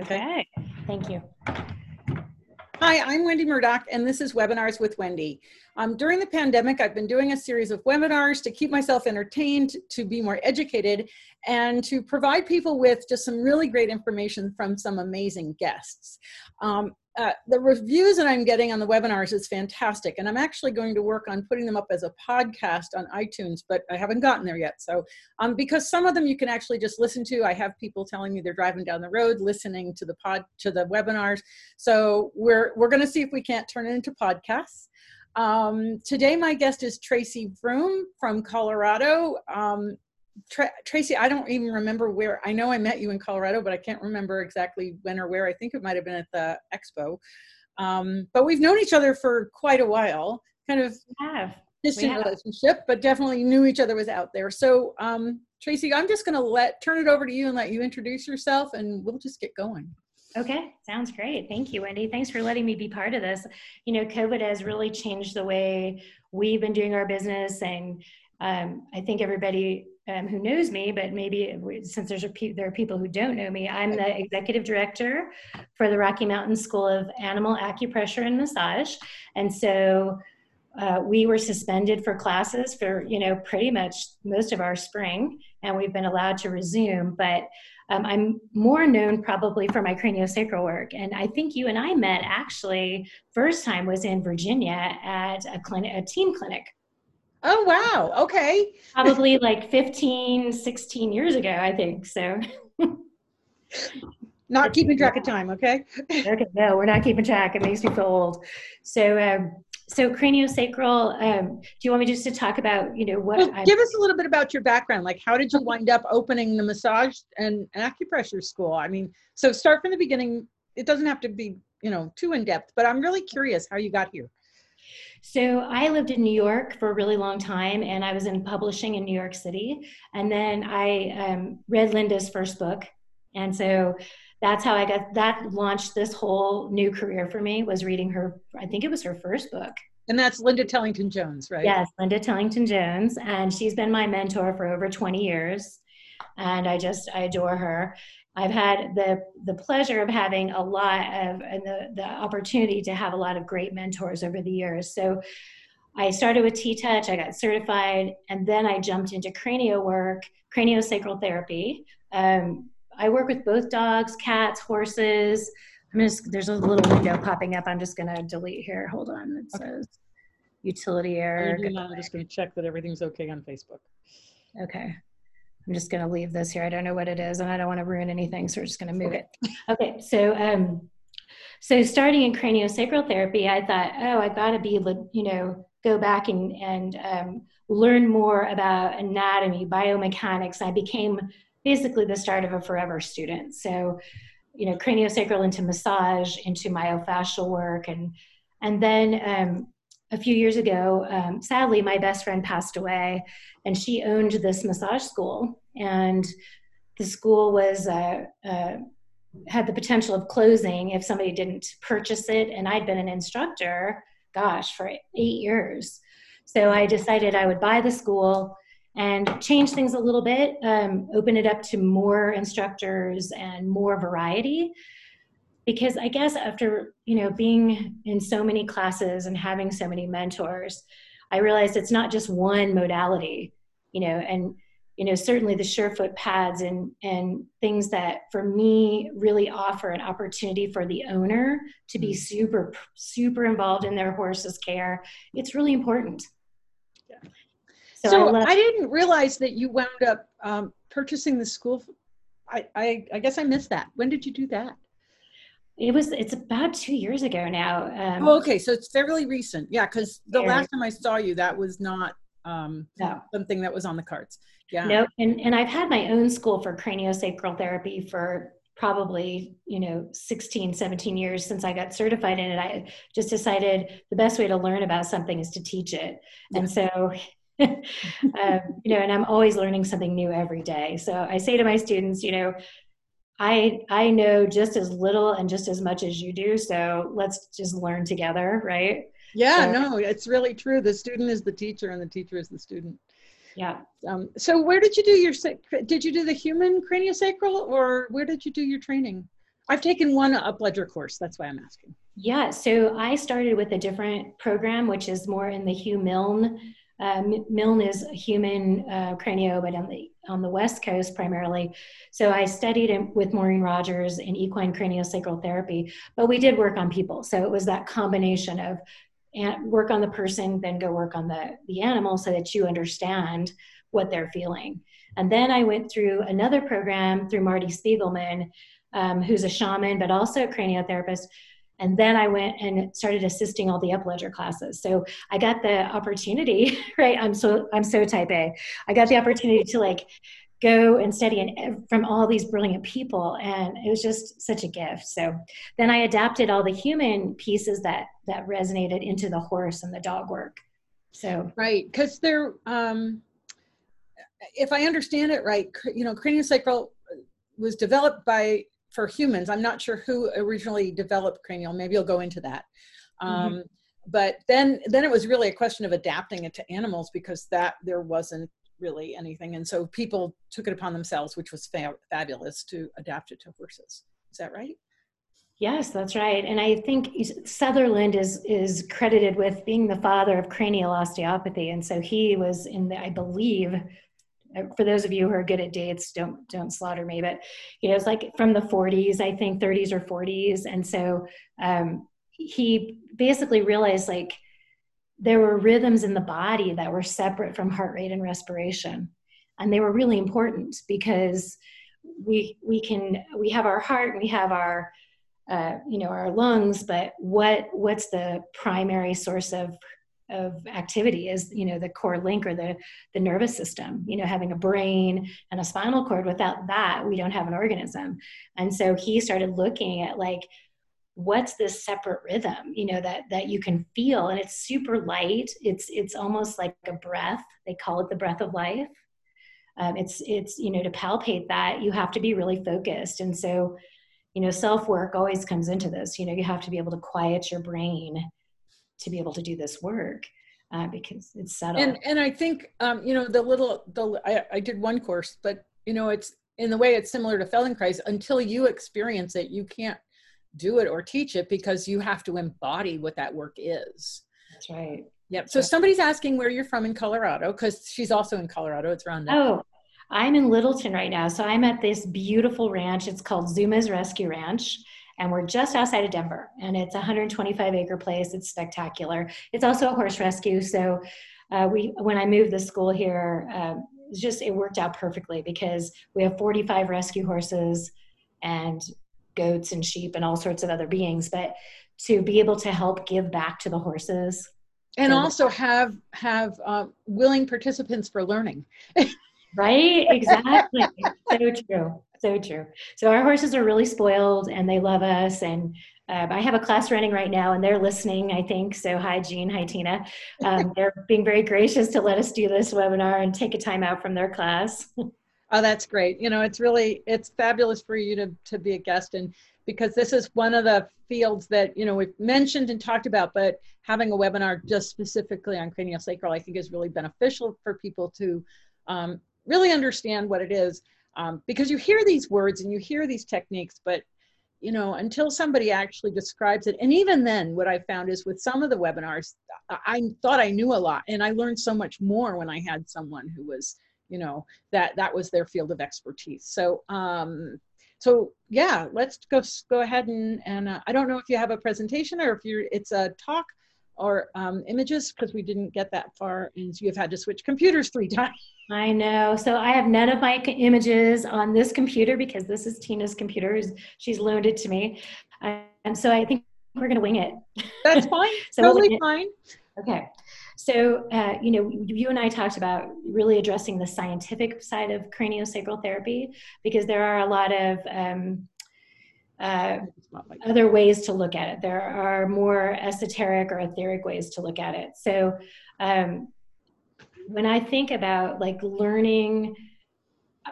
Okay. Thank you. Hi, I'm Wendy Murdoch, and this is Webinars with Wendy. Um, during the pandemic, I've been doing a series of webinars to keep myself entertained, to be more educated, and to provide people with just some really great information from some amazing guests. Um, uh, the reviews that I'm getting on the webinars is fantastic, and I'm actually going to work on putting them up as a podcast on iTunes, but I haven't gotten there yet. So, um, because some of them you can actually just listen to, I have people telling me they're driving down the road listening to the pod to the webinars. So we're we're going to see if we can't turn it into podcasts. Um, today, my guest is Tracy Vroom from Colorado. Um, Tra- Tracy, I don't even remember where. I know I met you in Colorado, but I can't remember exactly when or where. I think it might have been at the expo. Um, but we've known each other for quite a while, kind of have. distant relationship, but definitely knew each other was out there. So, um, Tracy, I'm just going to let turn it over to you and let you introduce yourself, and we'll just get going. Okay, sounds great. Thank you, Wendy. Thanks for letting me be part of this. You know, COVID has really changed the way we've been doing our business, and um, I think everybody um, who knows me, but maybe since there's pe- there are people who don't know me, I'm the executive director for the Rocky Mountain School of Animal Acupressure and Massage, and so uh, we were suspended for classes for you know pretty much most of our spring, and we've been allowed to resume. But um, I'm more known probably for my craniosacral work, and I think you and I met actually first time was in Virginia at a clinic, a team clinic Oh, wow. Okay. Probably like 15, 16 years ago, I think. So. not keeping track of time, okay? okay, no, we're not keeping track. It makes me feel old. So, um, so craniosacral. Um, do you want me just to talk about, you know, what? Well, give us a little bit about your background. Like, how did you wind up opening the massage and acupressure school? I mean, so start from the beginning. It doesn't have to be, you know, too in depth, but I'm really curious how you got here. So I lived in New York for a really long time, and I was in publishing in New York City. And then I um, read Linda's first book, and so that's how I got that launched this whole new career for me. Was reading her, I think it was her first book. And that's Linda Tellington Jones, right? Yes, Linda Tellington Jones, and she's been my mentor for over 20 years, and I just I adore her. I've had the the pleasure of having a lot of and the, the opportunity to have a lot of great mentors over the years. So I started with T-Touch, I got certified, and then I jumped into cranio work, craniosacral therapy. Um, I work with both dogs, cats, horses. I'm just there's a little window popping up. I'm just gonna delete here. Hold on. It okay. says utility error. I'm just gonna check that everything's okay on Facebook. Okay. I'm just going to leave this here. I don't know what it is and I don't want to ruin anything. So we're just going to move it. Okay. So, um, so starting in craniosacral therapy, I thought, oh, I got to be, you know, go back and, and um, learn more about anatomy, biomechanics. I became basically the start of a forever student. So, you know, craniosacral into massage, into myofascial work. And, and then um, a few years ago, um, sadly, my best friend passed away, and she owned this massage school. And the school was uh, uh, had the potential of closing if somebody didn't purchase it. And I'd been an instructor, gosh, for eight years. So I decided I would buy the school and change things a little bit, um, open it up to more instructors and more variety because I guess after you know being in so many classes and having so many mentors, I realized it's not just one modality, you know, and you know certainly the surefoot pads and and things that for me really offer an opportunity for the owner to be mm-hmm. super super involved in their horse's care. It's really important. Yeah. So, so I, love- I, didn't realize that you wound up um, purchasing the school. I, I I guess I missed that. When did you do that? It was. It's about two years ago now. Um, oh, okay, so it's fairly recent. Yeah, because the last time I saw you, that was not um, no. something that was on the cards. Yeah. No, and and I've had my own school for craniosacral therapy for probably you know 16 17 years since i got certified in it i just decided the best way to learn about something is to teach it and so um, you know and i'm always learning something new every day so i say to my students you know I I know just as little and just as much as you do. So let's just learn together, right? Yeah, so, no, it's really true. The student is the teacher, and the teacher is the student. Yeah. Um, so where did you do your did you do the human craniosacral, or where did you do your training? I've taken one upledger course. That's why I'm asking. Yeah, so I started with a different program, which is more in the Hugh Milne. Uh, Milne is a human uh, cranio, but on the on the West Coast primarily. So I studied with Maureen Rogers in equine craniosacral therapy, but we did work on people. So it was that combination of work on the person, then go work on the the animal, so that you understand what they're feeling. And then I went through another program through Marty Spiegelman, um, who's a shaman, but also a craniotherapist. And then I went and started assisting all the upledger classes. So I got the opportunity, right? I'm so I'm so type A. I got the opportunity to like go and study and from all these brilliant people and it was just such a gift so then i adapted all the human pieces that that resonated into the horse and the dog work so right because they're um if I understand it right, you know, craniosacral was developed by for humans. I'm not sure who originally developed cranial. Maybe you'll go into that. Um, mm-hmm. But then, then it was really a question of adapting it to animals because that there wasn't really anything, and so people took it upon themselves, which was fa- fabulous, to adapt it to horses. Is that right? Yes, that's right. And I think Sutherland is is credited with being the father of cranial osteopathy, and so he was in the, I believe, for those of you who are good at dates, don't don't slaughter me. But you know, it's like from the 40s, I think 30s or 40s, and so um, he basically realized like there were rhythms in the body that were separate from heart rate and respiration, and they were really important because we we can we have our heart and we have our uh, you know our lungs, but what what's the primary source of of activity is you know the core link or the the nervous system you know having a brain and a spinal cord without that we don't have an organism. And so he started looking at like what's this separate rhythm you know that that you can feel? And it's super light. It's it's almost like a breath. They call it the breath of life. Um, it's it's you know to palpate that you have to be really focused. And so you know self work always comes into this. You know you have to be able to quiet your brain to be able to do this work uh, because it's subtle. And and I think um, you know the little the I, I did one course, but you know it's in the way it's similar to Feldenkrais. Until you experience it, you can't do it or teach it because you have to embody what that work is. That's right. Yep. So somebody's asking where you're from in Colorado because she's also in Colorado. It's around. Oh, I'm in Littleton right now. So I'm at this beautiful ranch. It's called Zuma's Rescue Ranch and we're just outside of Denver. And it's a 125 acre place. It's spectacular. It's also a horse rescue. So uh, we, when I moved the school here, uh, it's just it worked out perfectly because we have 45 rescue horses and goats and sheep and all sorts of other beings. But to be able to help give back to the horses and also have have uh, willing participants for learning right exactly so true so true. So our horses are really spoiled and they love us. And um, I have a class running right now and they're listening, I think. So hi, Jean. Hi, Tina. Um, they're being very gracious to let us do this webinar and take a time out from their class. oh, that's great. You know, it's really, it's fabulous for you to, to be a guest and because this is one of the fields that, you know, we've mentioned and talked about, but having a webinar just specifically on craniosacral, I think is really beneficial for people to um, really understand what it is um, because you hear these words and you hear these techniques, but you know, until somebody actually describes it, and even then, what I found is with some of the webinars, I thought I knew a lot, and I learned so much more when I had someone who was, you know, that that was their field of expertise. So, um, so yeah, let's go go ahead and and uh, I don't know if you have a presentation or if you're it's a talk or um, images because we didn't get that far, and you've had to switch computers three times. I know. So I have none of my images on this computer because this is Tina's computer. She's loaned it to me. And so I think we're going to wing it. That's fine. so totally we'll fine. Okay. So, uh, you know, you and I talked about really addressing the scientific side of craniosacral therapy because there are a lot of um, uh, other ways to look at it. There are more esoteric or etheric ways to look at it. So, um, when I think about like learning,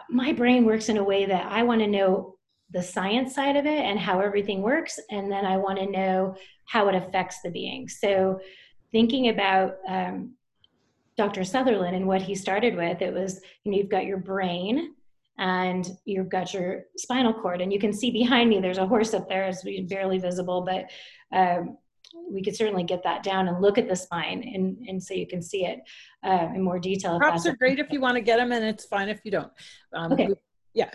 my brain works in a way that I want to know the science side of it and how everything works, and then I want to know how it affects the being. So, thinking about um, Dr. Sutherland and what he started with, it was you know you've got your brain, and you've got your spinal cord. And you can see behind me, there's a horse up there, it's barely visible, but um, we could certainly get that down and look at the spine and, and so you can see it uh, in more detail. Props are great if you want to get them and it's fine if you don't. Um, okay. Yeah.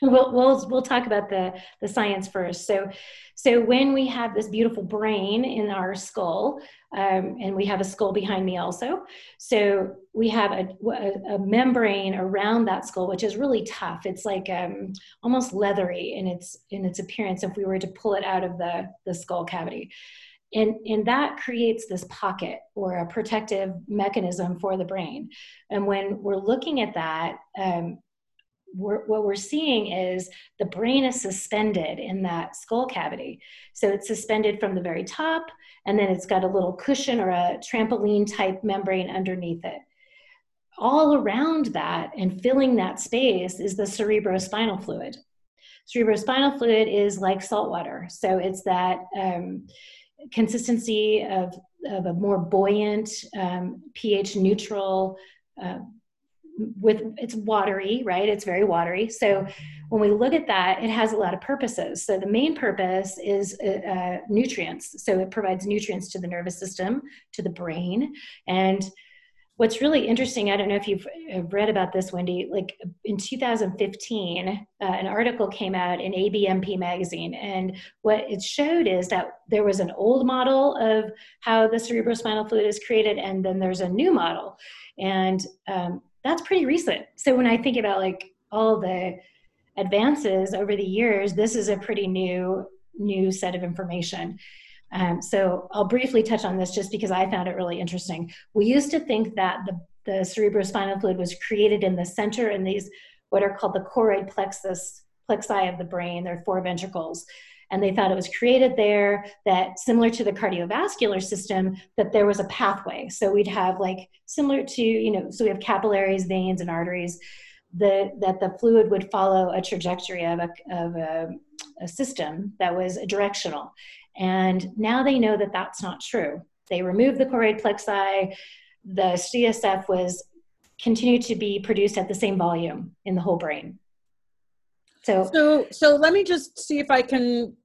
We'll, we'll, we'll talk about the, the science first. So, so when we have this beautiful brain in our skull, um, and we have a skull behind me also. So we have a, a, a, membrane around that skull, which is really tough. It's like um, almost leathery in its in its appearance. If we were to pull it out of the the skull cavity, and and that creates this pocket or a protective mechanism for the brain. And when we're looking at that. Um, we're, what we're seeing is the brain is suspended in that skull cavity. So it's suspended from the very top, and then it's got a little cushion or a trampoline type membrane underneath it. All around that and filling that space is the cerebrospinal fluid. Cerebrospinal fluid is like salt water. So it's that um, consistency of, of a more buoyant, um, pH neutral, uh, with it's watery, right? It's very watery. So when we look at that, it has a lot of purposes. So the main purpose is uh, uh, nutrients. So it provides nutrients to the nervous system, to the brain, and what's really interesting i don't know if you've read about this wendy like in 2015 uh, an article came out in abmp magazine and what it showed is that there was an old model of how the cerebrospinal fluid is created and then there's a new model and um, that's pretty recent. So when I think about like all the advances over the years, this is a pretty new new set of information. Um, so I'll briefly touch on this just because I found it really interesting. We used to think that the, the cerebrospinal fluid was created in the center in these what are called the choroid plexus plexi of the brain. They're four ventricles and they thought it was created there that similar to the cardiovascular system that there was a pathway. So we'd have like similar to you know so we have capillaries veins and arteries the, that the fluid would follow a trajectory of a, of a, a system that was directional. And now they know that that's not true. They removed the choroid plexi. The csf was continued to be produced at the same volume in the whole brain so, so, so let me just see if I can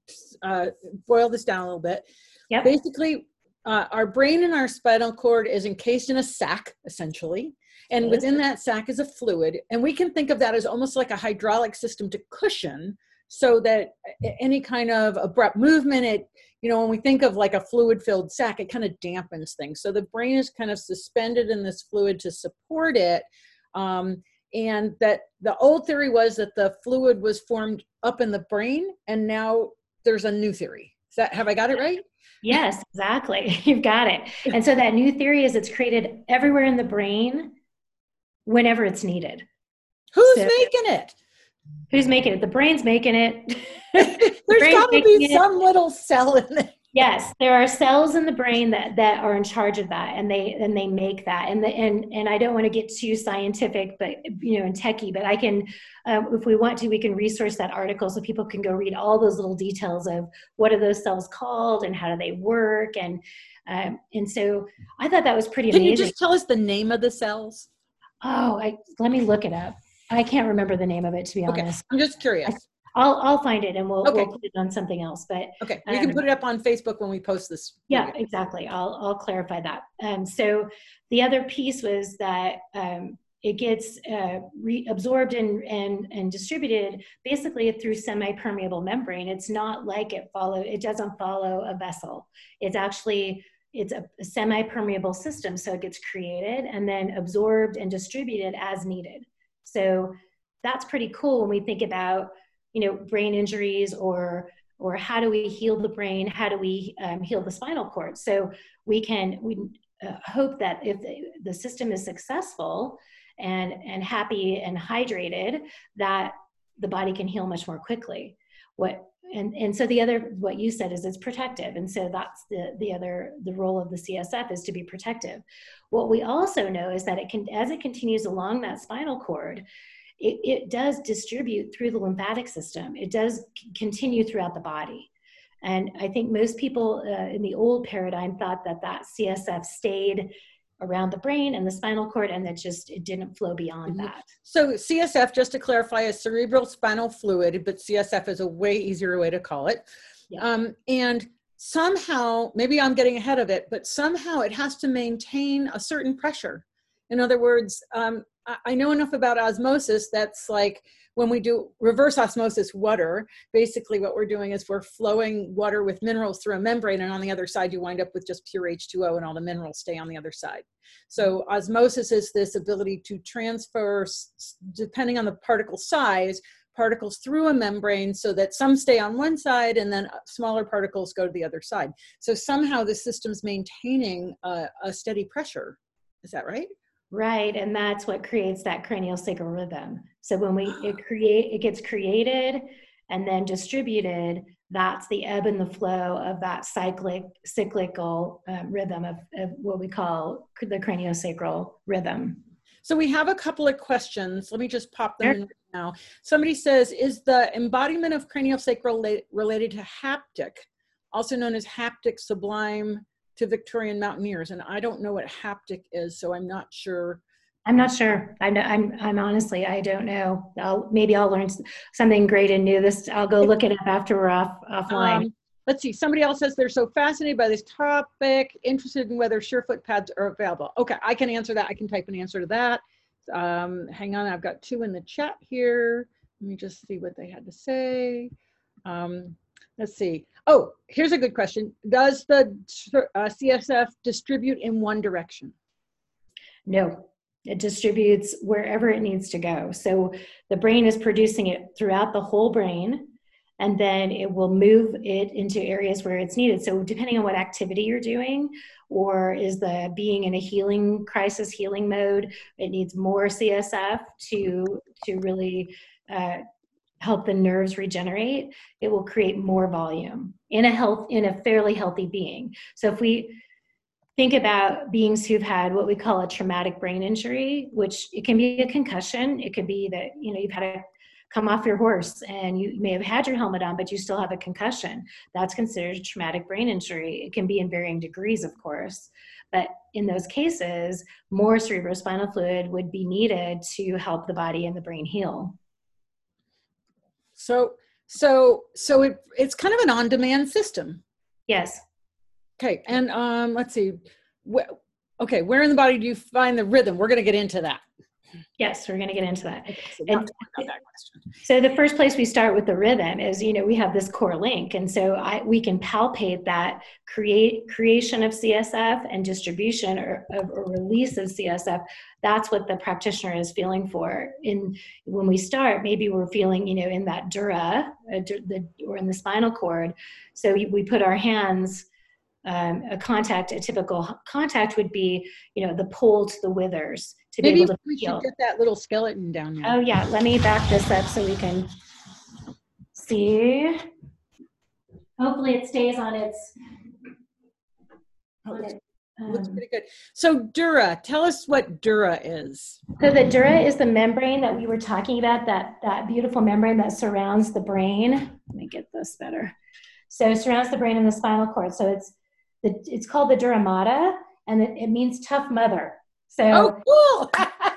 uh, boil this down a little bit. Yeah. Basically, uh, our brain and our spinal cord is encased in a sac, essentially. And within that sac is a fluid. And we can think of that as almost like a hydraulic system to cushion so that any kind of abrupt movement, it, you know, when we think of like a fluid filled sac, it kind of dampens things. So the brain is kind of suspended in this fluid to support it. Um, and that the old theory was that the fluid was formed up in the brain and now there's a new theory. Is that have i got it right? Yes exactly. You've got it. And so that new theory is it's created everywhere in the brain whenever it's needed. Who's so, making it? Who's making it? The brain's making it. There's got to be some little cell in there yes there are cells in the brain that that are in charge of that and they and they make that. And the, and and i don't want to get too scientific but you know and techie but i can um, if we want to we can resource that article so people can go read all those little details of what are those cells called and how do they work and um, and so i thought that was pretty can amazing. you just tell us the name of the cells? Oh i let me look it up. I can't remember the name of it to be okay. honest. I'm just curious I'll I'll find it and we'll, okay. we'll put it on something else. But okay, we um, can put it up on Facebook when we post this. Yeah, exactly. I'll I'll clarify that. Um, so the other piece was that um, it gets uh, absorbed and, and and distributed basically through semi-permeable membrane. It's not like it follow. It doesn't follow a vessel. It's actually it's a, a semi-permeable system, so it gets created and then absorbed and distributed as needed. So that's pretty cool when we think about you know brain injuries or or how do we heal the brain? How do we um, heal the spinal cord? So we can we uh, hope that if the, the system is successful and and happy and hydrated that the body can heal much more quickly. What and and so the other what you said is it's protective. And so that's the the other the role of the csf is to be protective. What we also know is that it can as it continues along that spinal cord it, it does distribute through the lymphatic system. It does c- continue throughout the body. And I think most people uh, in the old paradigm thought that that CSF stayed around the brain and the spinal cord, and that just it didn't flow beyond mm-hmm. that. So CSF, just to clarify, is cerebral spinal fluid, but CSF is a way easier way to call it. Yeah. Um, and somehow, maybe I'm getting ahead of it, but somehow it has to maintain a certain pressure. In other words, um, I know enough about osmosis that's like when we do reverse osmosis water, basically what we're doing is we're flowing water with minerals through a membrane, and on the other side, you wind up with just pure H2O, and all the minerals stay on the other side. So, osmosis is this ability to transfer, depending on the particle size, particles through a membrane so that some stay on one side and then uh, smaller particles go to the other side. So, somehow the system's maintaining a, a steady pressure. Is that right? Right, and that's what creates that cranial sacral rhythm. So when we it create it gets created and then distributed, that's the ebb and the flow of that cyclic cyclical um, rhythm of, of what we call the craniosacral rhythm. So we have a couple of questions. Let me just pop them in now. Somebody says, is the embodiment of craniosacral related to haptic, also known as haptic sublime to Victorian mountaineers, and I don't know what haptic is, so I'm not sure. I'm not sure. I'm, I'm, I'm honestly, I don't know. I'll, maybe I'll learn something great and new. This, I'll go look it up after we're off offline. Um, let's see. Somebody else says they're so fascinated by this topic, interested in whether Surefoot pads are available. Okay, I can answer that. I can type an answer to that. Um, hang on, I've got two in the chat here. Let me just see what they had to say. Um, let's see. Oh, here's a good question. Does the uh, CSF distribute in one direction? No, it distributes wherever it needs to go. So the brain is producing it throughout the whole brain, and then it will move it into areas where it's needed. So depending on what activity you're doing, or is the being in a healing crisis, healing mode, it needs more CSF to to really uh, help the nerves regenerate, it will create more volume in a health in a fairly healthy being. So if we think about beings who've had what we call a traumatic brain injury, which it can be a concussion, it could be that you know you've had to come off your horse and you may have had your helmet on, but you still have a concussion. That's considered a traumatic brain injury. It can be in varying degrees, of course. But in those cases, more cerebrospinal fluid would be needed to help the body and the brain heal. So so so it it's kind of an on-demand system. Yes. Okay, and um, let's see. Wh- okay, where in the body do you find the rhythm? We're going to get into that. Yes, we're going to get into that. so, and, so the first place we start with the rhythm is, you know, we have this core link, and so I, we can palpate that create creation of CSF and distribution or, or release of CSF. That's what the practitioner is feeling for. In when we start, maybe we're feeling, you know, in that dura, uh, the, or in the spinal cord. So we put our hands um, a contact, a typical contact would be, you know, the poll to the withers to Maybe be able to we feel. should get that little skeleton down there. Oh yeah, let me back this up so we can see. Hopefully it stays on its. On it. Um, looks pretty good. So dura, tell us what dura is. So the dura is the membrane that we were talking about, that that beautiful membrane that surrounds the brain. Let me get this better. So it surrounds the brain and the spinal cord. So it's the, it's called the dura mater, and it, it means tough mother. So, oh, cool.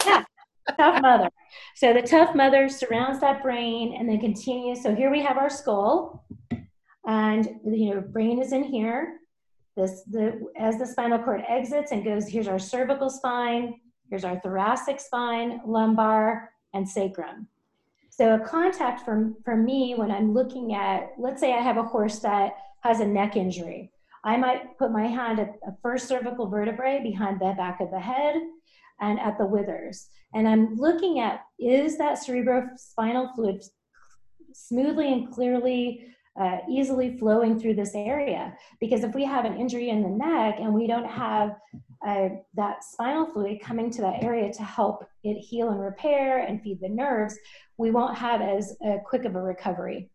yeah, tough mother. So the tough mother surrounds that brain and then continues. So here we have our skull, and you know, brain is in here. This the as the spinal cord exits and goes. Here's our cervical spine. Here's our thoracic spine, lumbar, and sacrum. So a contact for, for me when I'm looking at, let's say I have a horse that has a neck injury. I might put my hand at the first cervical vertebrae behind the back of the head and at the withers. And I'm looking at is that cerebrospinal fluid smoothly and clearly, uh, easily flowing through this area? Because if we have an injury in the neck and we don't have uh, that spinal fluid coming to that area to help it heal and repair and feed the nerves, we won't have as uh, quick of a recovery.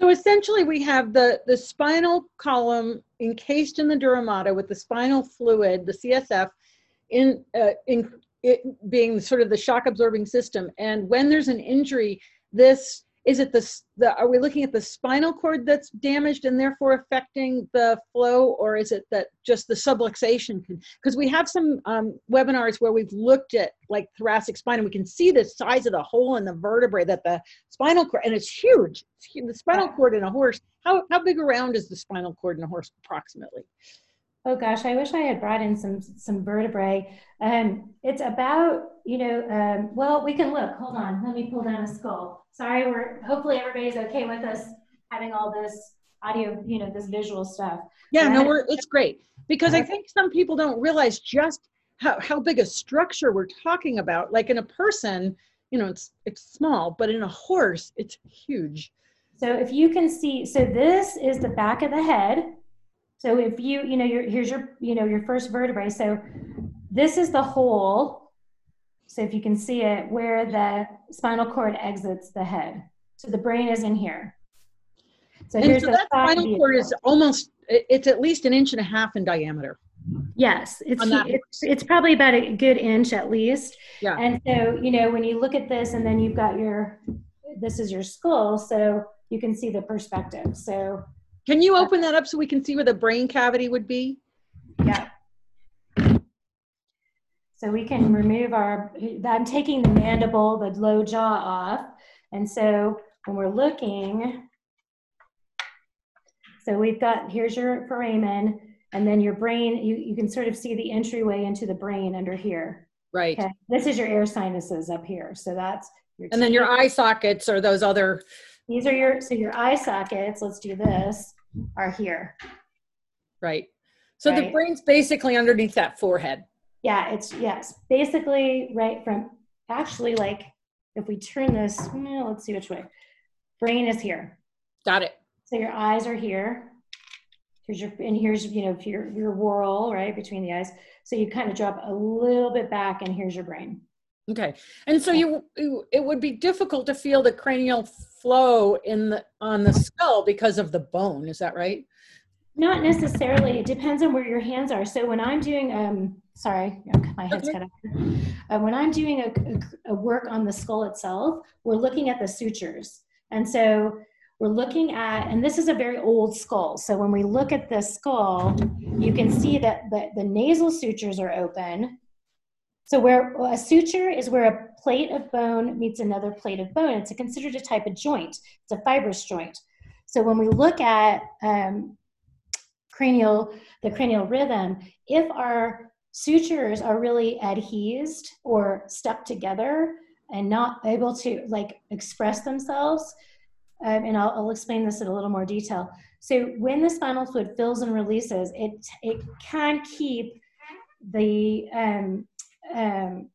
So essentially, we have the, the spinal column encased in the dura mater with the spinal fluid, the CSF, in, uh, in it being sort of the shock absorbing system. And when there's an injury, this is it the, the are we looking at the spinal cord that's damaged and therefore affecting the flow or is it that just the subluxation can because we have some um, webinars where we've looked at like thoracic spine and we can see the size of the hole in the vertebrae that the spinal cord and it's huge, it's huge. the spinal cord in a horse how, how big around is the spinal cord in a horse approximately Oh gosh, I wish I had brought in some some vertebrae. Um, it's about you know. Um, well, we can look. Hold on. Let me pull down a skull. Sorry, we're hopefully everybody's okay with us having all this audio, you know, this visual stuff. Yeah, no, we're it's great because I think some people don't realize just how how big a structure we're talking about. Like in a person, you know, it's it's small, but in a horse, it's huge. So if you can see, so this is the back of the head so if you, you know, your, here's your, you know, your first vertebrae. So this is the hole. So if you can see it, where the spinal cord exits the head. So the brain is in here. So and here's so the that spinal cord is almost, it's at least an inch and a half in diameter. Yes, it's, it's, it's probably about a good inch at least. Yeah. And so, you know, when you look at this and then you've got your, this is your skull, so you can see the perspective. So can you open that up so we can see where the brain cavity would be? Yeah. So we can remove our, I'm taking the mandible, the low jaw off. And so when we're looking, so we've got, here's your foramen, and then your brain, you, you can sort of see the entryway into the brain under here. Right. Okay. This is your air sinuses up here. So that's your And then your eye sockets or those other. These are your, so your eye sockets, let's do this are here. Right. So right? the brain's basically underneath that forehead. Yeah, it's yes, basically right from actually like if we turn this, well, let's see which way. Brain is here. Got it. So your eyes are here. Here's your and here's you know your your whorl right between the eyes. So you kind of drop a little bit back, and here's your brain. Okay, and so you, you it would be difficult to feel the cranial flow in the on the skull because of the bone. Is that right? Not necessarily. It depends on where your hands are. So when I'm doing, um, sorry, my head's okay. cut off. Uh, when I'm doing a, a, a work on the skull itself, we're looking at the sutures, and so we're looking at, and this is a very old skull. So when we look at the skull, you can see that the, the nasal sutures are open so where a suture is where a plate of bone meets another plate of bone. It's a, considered a type of joint. It's a fibrous joint. So when we look at um, cranial, the cranial rhythm, if our sutures are really adhesed or stuck together and not able to like express themselves, um, and I'll, I'll explain this in a little more detail. So when the spinal fluid fills and releases, it it can keep the um, um,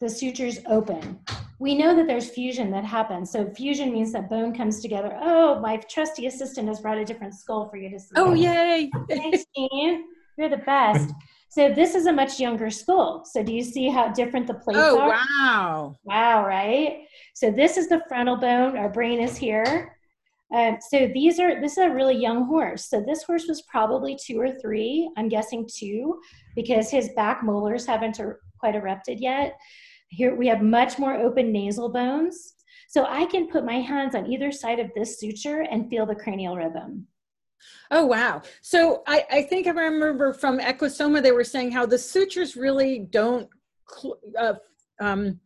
the sutures open. We know that there's fusion that happens. So fusion means that bone comes together. Oh, my trusty assistant has brought a different skull for you to see. Oh, yay. Thanks, Dean. You're the best. So this is a much younger skull. So do you see how different the plates oh, are? Oh, wow. Wow, right? So this is the frontal bone. Our brain is here. Um, so these are this is a really young horse. So this horse was probably two or three. I'm guessing two, because his back molars haven't quite erupted yet. Here we have much more open nasal bones. So I can put my hands on either side of this suture and feel the cranial rhythm. Oh, wow. So I, I think I remember from Equisoma, they were saying how the sutures really don't uh, um,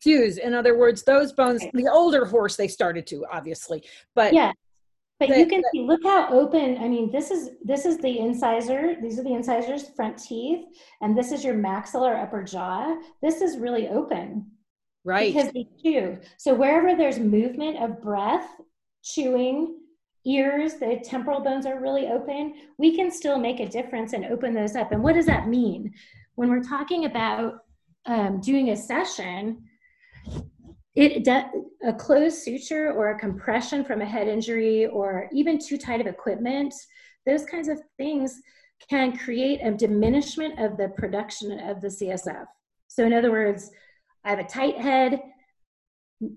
fuse. In other words, those bones, the older horse, they started to, obviously. But yeah. But the, you can see, look how open, I mean, this is, this is the incisor, these are the incisors, front teeth, and this is your maxilla upper jaw. This is really open. Right. Because they chew. So wherever there's movement of breath, chewing, ears, the temporal bones are really open, we can still make a difference and open those up. And what does that mean? When we're talking about um, doing a session, it a closed suture or a compression from a head injury or even too tight of equipment those kinds of things can create a diminishment of the production of the csf so in other words i have a tight head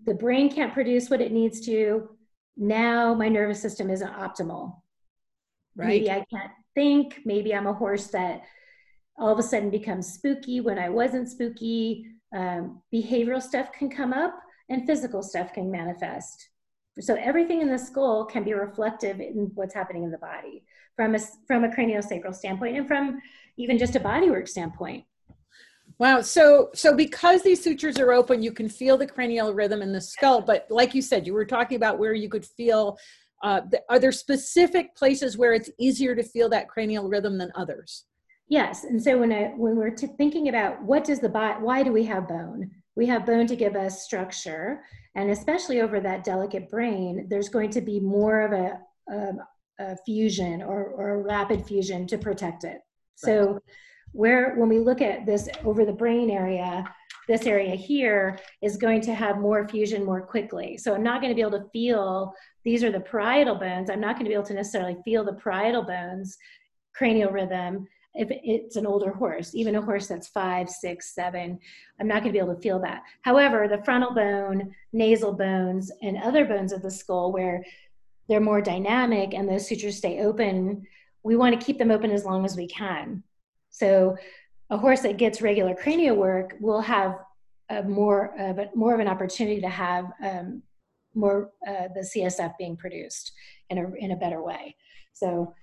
the brain can't produce what it needs to now my nervous system isn't optimal right maybe i can't think maybe i'm a horse that all of a sudden becomes spooky when i wasn't spooky um, behavioral stuff can come up and physical stuff can manifest. So everything in the skull can be reflective in what's happening in the body from a, from a craniosacral standpoint and from even just a bodywork standpoint. Wow. So, so because these sutures are open, you can feel the cranial rhythm in the skull. But like you said, you were talking about where you could feel. Uh, are there specific places where it's easier to feel that cranial rhythm than others? Yes. And so when I, when we're thinking about what does the body, why do we have bone? We have bone to give us structure, and especially over that delicate brain, there's going to be more of a, a, a fusion or, or a rapid fusion to protect it. So where when we look at this over the brain area, this area here is going to have more fusion more quickly. So I'm not going to be able to feel, these are the parietal bones. I'm not going to be able to necessarily feel the parietal bones, cranial rhythm, if it's an older horse, even a horse that's five, six, seven, I'm not going to be able to feel that. However, the frontal bone, nasal bones, and other bones of the skull where they're more dynamic and those sutures stay open, we want to keep them open as long as we can. So a horse that gets regular cranial work will have more of a, more of an opportunity to have um, more uh, the CSF being produced in a in a better way. So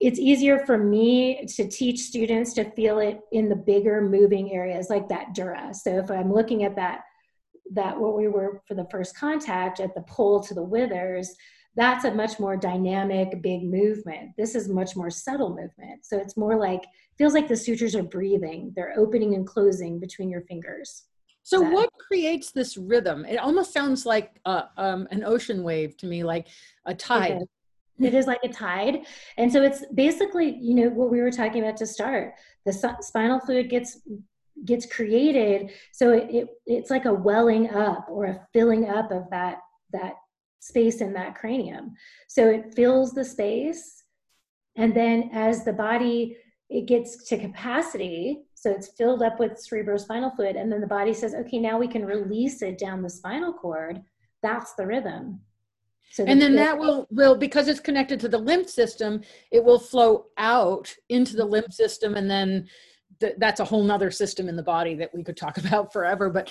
it's easier for me to teach students to feel it in the bigger moving areas like that dura. So if I'm looking at that that what we were for the first contact at the poll to the withers, that's a much more dynamic big movement. This is much more subtle movement. So it's more like feels like the sutures are breathing. They're opening and closing between your fingers. So that, what creates this rhythm? It almost sounds like uh, um, an ocean wave to me like a tide. it is like a tide. And so it's basically you know what we were talking about to start. The spinal fluid gets gets created so it, it, it's like a welling up or a filling up of that that space in that cranium. So it fills the space. And then as the body it gets to capacity, so it's filled up with cerebrospinal fluid, and then the body says, okay, now we can release it down the spinal cord. That's the rhythm. So and then that will will because it's connected to the lymph system, it will flow out into the lymph system, and then th- that's a whole nother system in the body that we could talk about forever. But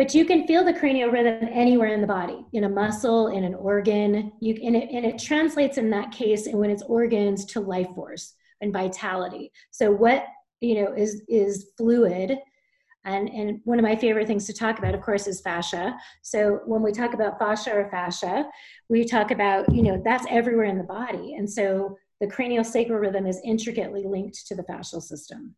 but you can feel the cranial rhythm anywhere in the body in a muscle in an organ. You and it, and it translates in that case and when it's organs to life force and vitality. So what you know is is fluid and and one of my favorite things to talk about of course is fascia. So when we talk about fascia or fascia we talk about you know that's everywhere in the body. And so the cranial sacral rhythm is intricately linked to the fascial system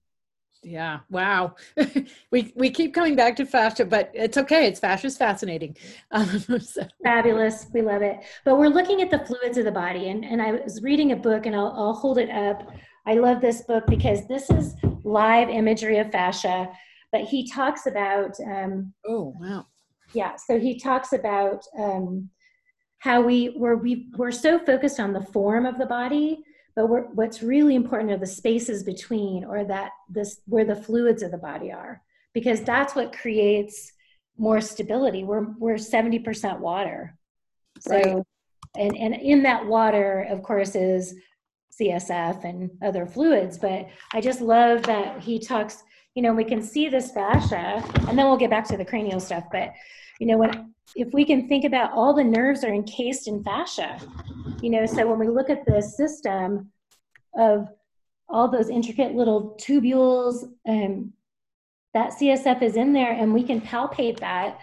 yeah. Wow. we we keep coming back to fascia, but it's okay. It's fascia is fascinating. Um, so. Fabulous. We love it. But we're looking at the fluids of the body, and and I was reading a book, and I'll I'll hold it up. I love this book because this is live imagery of fascia, but he talks about. Um, oh wow. Yeah. So he talks about um, how we were we we're so focused on the form of the body but what's really important are the spaces between or that this where the fluids of the body are because that's what creates more stability. We're we're 70% water. So right. and and in that water of course is csf and other fluids. But i just love that he talks you know we can see this fascia and then we'll get back to the cranial stuff but you know when if we can think about all the nerves are encased in fascia you know so when we look at the system of all those intricate little tubules um, that csf is in there and we can palpate that.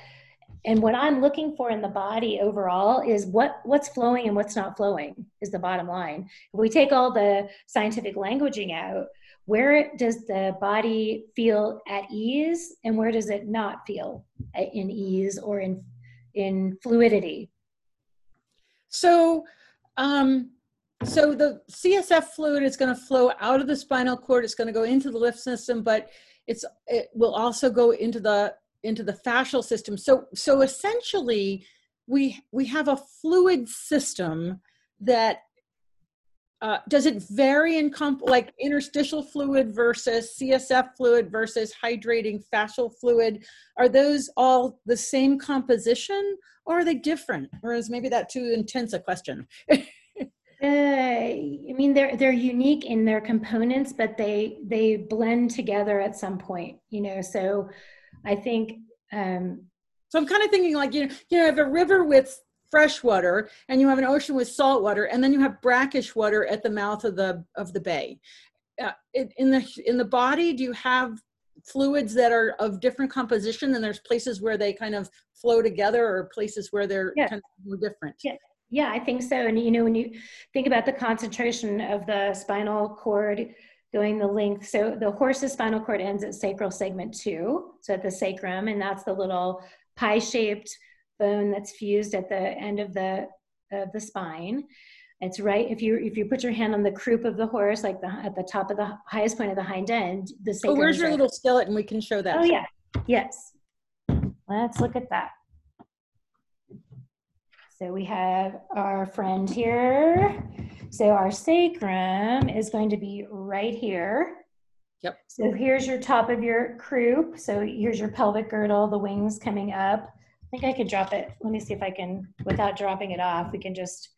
And what i'm looking for in the body overall is what what's flowing and what's not flowing is the bottom line. If we take all the scientific languaging out where does the body feel at ease and where does it not feel in ease or in in fluidity so um so the CSF fluid is going to flow out of the spinal cord. It's going to go into the lymph system, but it's it will also go into the into the fascial system. So so essentially, we we have a fluid system that uh, does it vary in comp like interstitial fluid versus CSF fluid versus hydrating fascial fluid? Are those all the same composition or are they different? Or is maybe that too intense a question? Uh, I mean, they're they're unique in their components, but they they blend together at some point. You know, so I think um, So I'm kind of thinking like you know, you know, have a river with fresh water and you have an ocean with salt water and then you have brackish water at the mouth of the of the bay. Uh, in the in the body, do you have fluids that are of different composition and there's places where they kind of flow together or places where they're yeah. kind of more different? Yeah. Yeah, I think so. And you know, when you think about the concentration of the spinal cord going the length, so the horse's spinal cord ends at sacral segment two, so at the sacrum, and that's the little pie-shaped bone that's fused at the end of the of the spine. It's right if you if you put your hand on the croup of the horse, like the at the top of the highest point of the hind end, the oh, sacrum. Oh, where's your right. little skeleton? We can show that. Oh yeah, yes. Let's look at that. So we have our friend here. So our sacrum is going to be right here. Yep. So here's your top of your croup. So here's your pelvic girdle, the wings coming up. I think I could drop it. Let me see if I can, without dropping it off, we can just.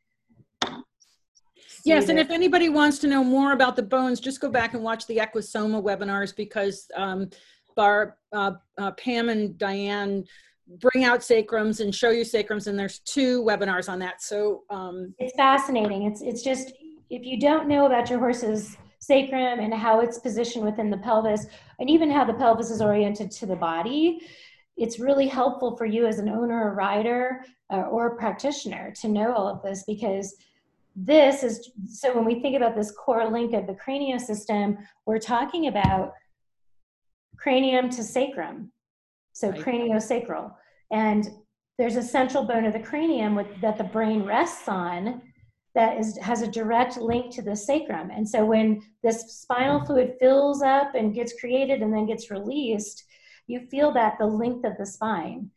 Yes, and if anybody wants to know more about the bones, just go back and watch the Equisoma webinars because um, Bar, uh, uh, Pam and Diane bring out sacrums and show you sacrums, and there's two webinars on that. So um, it's fascinating. It's it's just if you don't know about your horse's sacrum and how it's positioned within the pelvis, and even how the pelvis is oriented to the body, it's really helpful for you as an owner or rider uh, or a practitioner to know all of this because this is so when we think about this core link of the craniosystem we're talking about cranium to sacrum so right. craniosacral and there's a central bone of the cranium with, that the brain rests on that is has a direct link to the sacrum and so when this spinal fluid fills up and gets created and then gets released you feel that the length of the spine.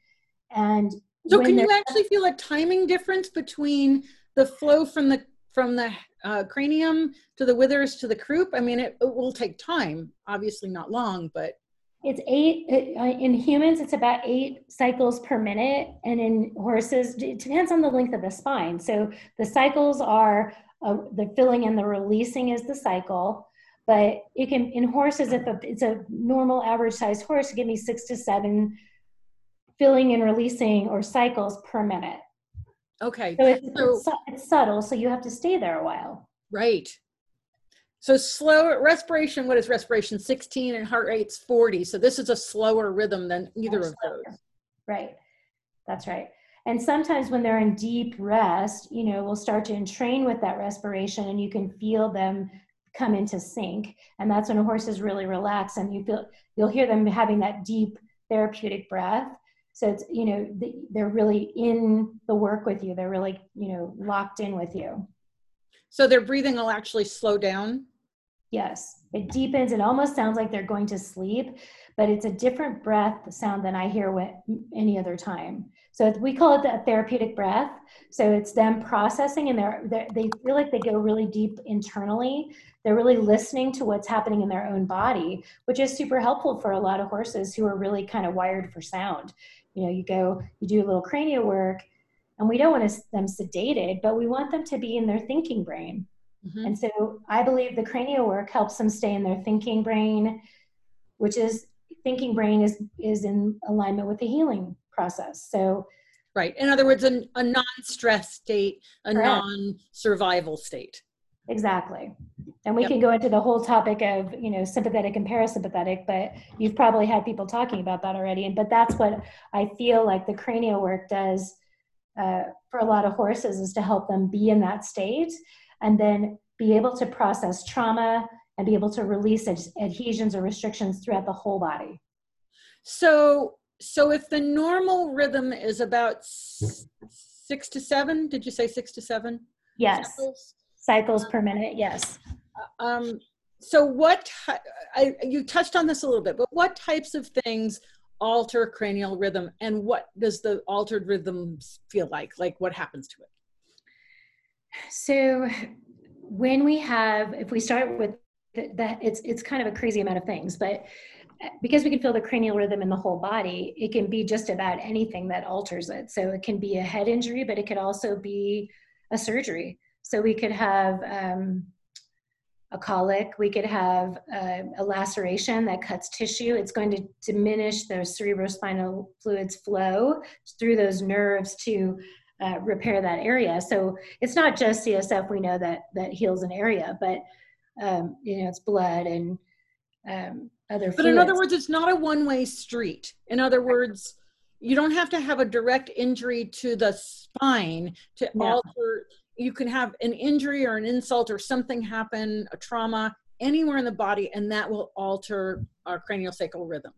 And so can you actually feel a timing difference between the flow from the from the uh, cranium to the withers to the croup? I mean, it, it will take time, obviously not long, but it's eight it, uh, in humans it's about eight cycles per minute and in horses it depends on the length of the spine so the cycles are uh, the filling and the releasing is the cycle but it can in horses if a, it's a normal average size horse give me six to seven filling and releasing or cycles per minute. Okay so it's, so, it's, it's subtle so you have to stay there a while. Right. So slow respiration what is respiration? 16 and heart rate's 40 so this is a slower rhythm than either of those. Right. That's right. And sometimes when they're in deep rest you know we'll start to entrain with that respiration and you can feel them come into sync. And that's when a horse is really relaxed and you feel you'll hear them having that deep therapeutic breath. So it's you know they're really in the work with you. They're really you know locked in with you. So their breathing will actually slow down? Yes. It deepens. It almost sounds like they're going to sleep but it's a different breath sound than i hear any other time so we call it the therapeutic breath. So it's them processing and they're, they're, they feel like they go really deep internally. They're really listening to what's happening in their own body, which is super helpful for a lot of horses who are really kind of wired for sound. You know, you go, you do a little cranial work, and we don't want them sedated, but we want them to be in their thinking brain. Mm-hmm. And so I believe the cranial work helps them stay in their thinking brain, which is thinking brain is is in alignment with the healing process. So, right. In other words, a, a non-stress state, a non-survival state. Exactly. And we yep. can go into the whole topic of, you know, sympathetic and parasympathetic, but you've probably had people talking about that already. And but that's what I feel like the cranial work does uh, for a lot of horses is to help them be in that state and then be able to process trauma and be able to release ad- adhesions or restrictions throughout the whole body. So so if the normal rhythm is about six to seven, did you say six to seven? Yes. Cycles, cycles per minute. Yes. Uh, um, so what, I, you touched on this a little bit, but what types of things alter cranial rhythm and what does the altered rhythm feel like? Like what happens to it? So when we have, if we start with that, it's, it's kind of a crazy amount of things, but because we can feel the cranial rhythm in the whole body, it can be just about anything that alters it. So it can be a head injury, but it could also be a surgery. So we could have um, a colic. We could have a, a laceration that cuts tissue. It's going to diminish the cerebrospinal fluids flow through those nerves to uh, repair that area. So it's not just CSF. We know that that heals an area, but um, you know it's blood and um, other. But in other words, it's not a one-way street. In other words, you don't have to have a direct injury to the spine to no. alter. You can have an injury or an insult or something happen, a trauma anywhere in the body, and that will alter our craniosacral rhythm.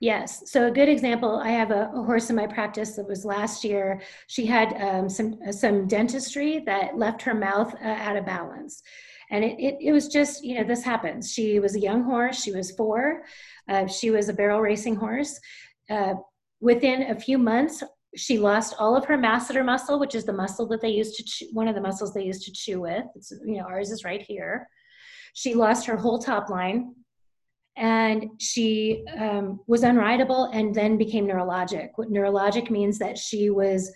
Yes. So a good example, I have a, a, horse in my practice that was last year. She had um, some some dentistry that left her mouth uh, out of balance, and it, it, it was just you know this happens. She was a young horse. She was four. Uh, she was a barrel racing horse. Uh, within a few months, she lost all of her masseter muscle, which is the muscle that they used to chew, one of the muscles they used to chew with. It's, you know ours is right here. She lost her whole top line and she um, was unrideable and then became neurologic. What neurologic means that she was,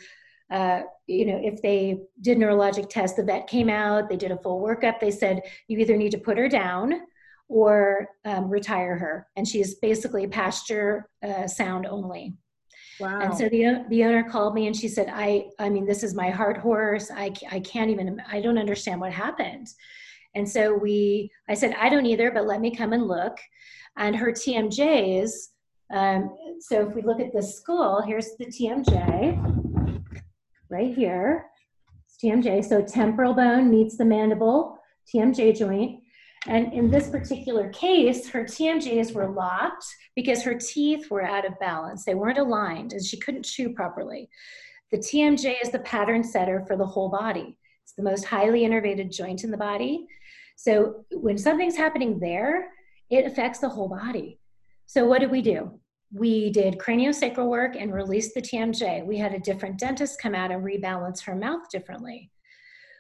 uh, you know, if they did neurologic tests, the vet came out, they did a full workup. They said you either need to put her down or um, retire her, and she's basically pasture uh, sound only. Wow. And so the the owner called me and she said, "I I mean, this is my heart horse. I I can't even. I don't understand what happened." And so we, I said, I don't either, but let me come and look. And her TMJs, um, so if we look at the skull, here's the TMJ right here. It's TMJ. So temporal bone meets the mandible, TMJ joint. And in this particular case, her TMJs were locked because her teeth were out of balance. They weren't aligned and she couldn't chew properly. The TMJ is the pattern setter for the whole body. It's the most highly innervated joint in the body. So when something's happening there, it affects the whole body. So what did we do? We did craniosacral work and released the TMJ. We had a different dentist come out and rebalance her mouth differently.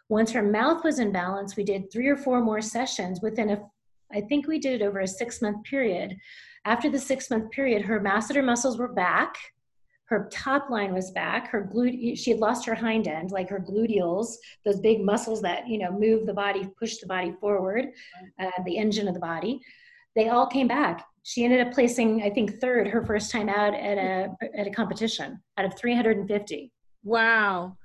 Once her mouth was in balance, we did three or four more sessions within a, I think we did it over a six month period. After the six month period, her masseter muscles were back her top line was back her glute she had lost her hind end like her gluteals those big muscles that you know move the body push the body forward uh, the engine of the body they all came back she ended up placing i think third her first time out at a at a competition out of 350 wow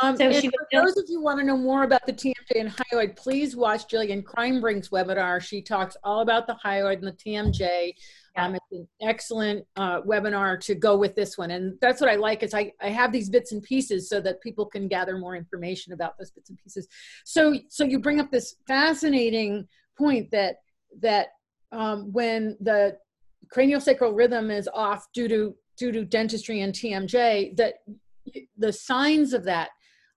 um, so she for those of you want to know more about the TMJ and hyoid, please watch Jillian Kreinbrink's webinar. She talks all about the hyoid and the TMJ. Um, it's an excellent uh, webinar to go with this one. And that's what I like is I, I have these bits and pieces so that people can gather more information about those bits and pieces. So, so you bring up this fascinating point that, that um, when the craniosacral rhythm is off due to, due to dentistry and TMJ, that the signs of that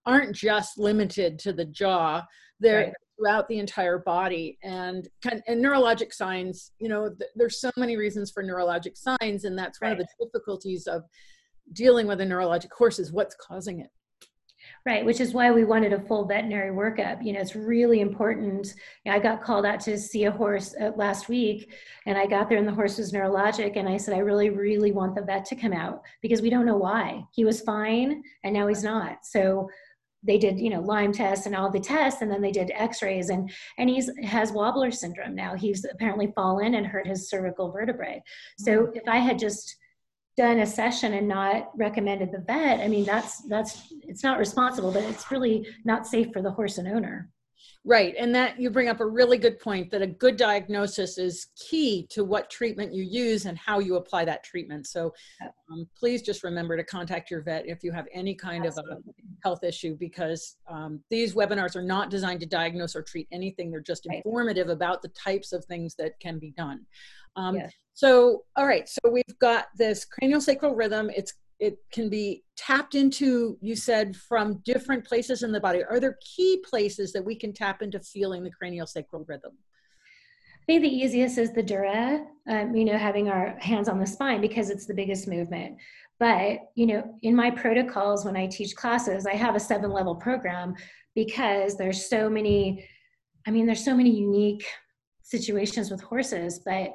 aren't just limited to the jaw. They're, right throughout the entire body and and neurologic signs you know th- there's so many reasons for neurologic signs and that's one right. of the difficulties of dealing with a neurologic horse is what's causing it right which is why we wanted a full veterinary workup. You know it's really important. I got called out to see a horse uh, last week and i got there and the horse was neurologic and i said i really really want the vet to come out because we don't know why. He was fine and now he's not. So they did you know lyme tests and all the tests and then they did x-rays and and he's has wobbler syndrome now. He's apparently fallen and hurt his cervical vertebrae. So mm-hmm. if i had just done a session and not recommended the vet i mean that's that's it's not responsible but it's really not safe for the horse and owner Right. And that you bring up a really good point that a good diagnosis is key to what treatment you use and how you apply that treatment. So um, please just remember to contact your vet if you have any kind Absolutely. of a health issue because um, these webinars are not designed to diagnose or treat anything. They're just right. informative about the types of things that can be done. Um, yes. So, all right. So we've got this craniosacral rhythm. It's it can be tapped into you said from different places in the body. Are there key places that we can tap into feeling the cranial sacral rhythm? I think the easiest is the dura um, you know having our hands on the spine because it's the biggest movement. But you know in my protocols when i teach classes i have a seven level program because there's so many i mean there's so many unique situations with horses. But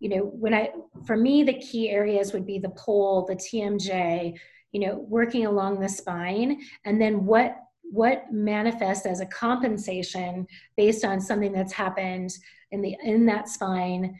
you know, when I, for me, the key areas would be the poll, the TMJ, you know, working along the spine, and then what what manifests as a compensation based on something that's happened in the in that spine.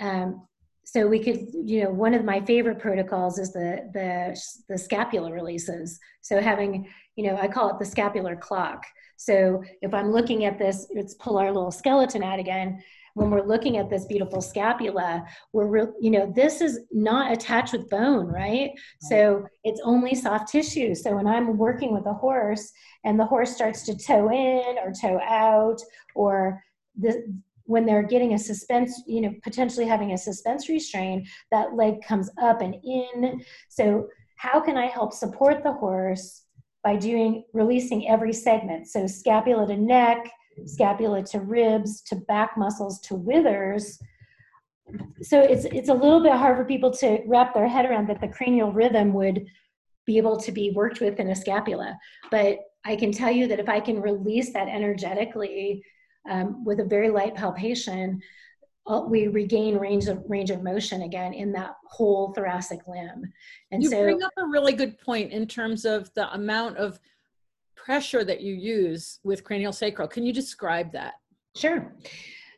Um, so we could you know one of my favorite protocols is the the the scapula releases. So having you know i call it the scapular clock. So if i'm looking at this let's pull our little skeleton out again when we're looking at this beautiful scapula we're re- you know this is not attached with bone right so it's only soft tissue so when i'm working with a horse and the horse starts to toe in or toe out or the when they're getting a suspense, you know, potentially having a suspensory strain, that leg comes up and in. So, how can I help support the horse by doing releasing every segment? So, scapula to neck, scapula to ribs, to back muscles, to withers. So it's it's a little bit hard for people to wrap their head around that the cranial rhythm would be able to be worked with in a scapula. But I can tell you that if I can release that energetically um, with a very light palpation, uh, we regain range of range of motion again in that whole thoracic limb. And so you so, bring up a really good point in terms of the amount of pressure that you use with cranial sacral. Can you describe that? Sure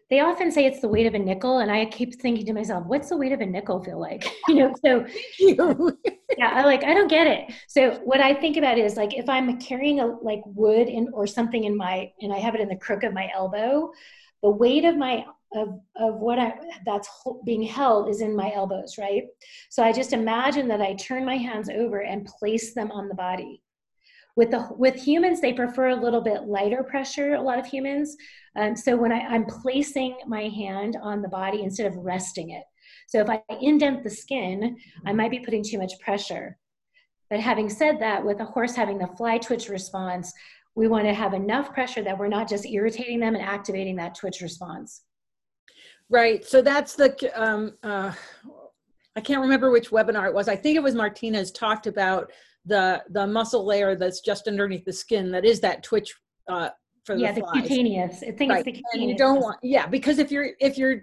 they often say it's the weight of a nickel and i keep thinking to myself what's the weight of a nickel feel like you know so yeah i like i don't get it so what i think about is like if i'm carrying a like wood in or something in my and i have it in the crook of my elbow the weight of my of, of what I, that's being held is in my elbows, right? So I just imagine that I turn my hands over and place them on the body. With the with humans, they prefer a little bit lighter pressure. A lot of humans. Um, so when I, I'm placing my hand on the body instead of resting it. So if I indent the skin, I might be putting too much pressure. But having said that, with a horse having the fly twitch response, we want to have enough pressure that we're not just irritating them and activating that twitch response. Right. So that's the. Um, uh, I can't remember which webinar it was. I think it was Martinez talked about the the muscle layer that's just underneath the skin that is that twitch uh, for yeah, the, the cutaneous. I think right. it's the cutaneous. And you don't want yeah because if you're if you're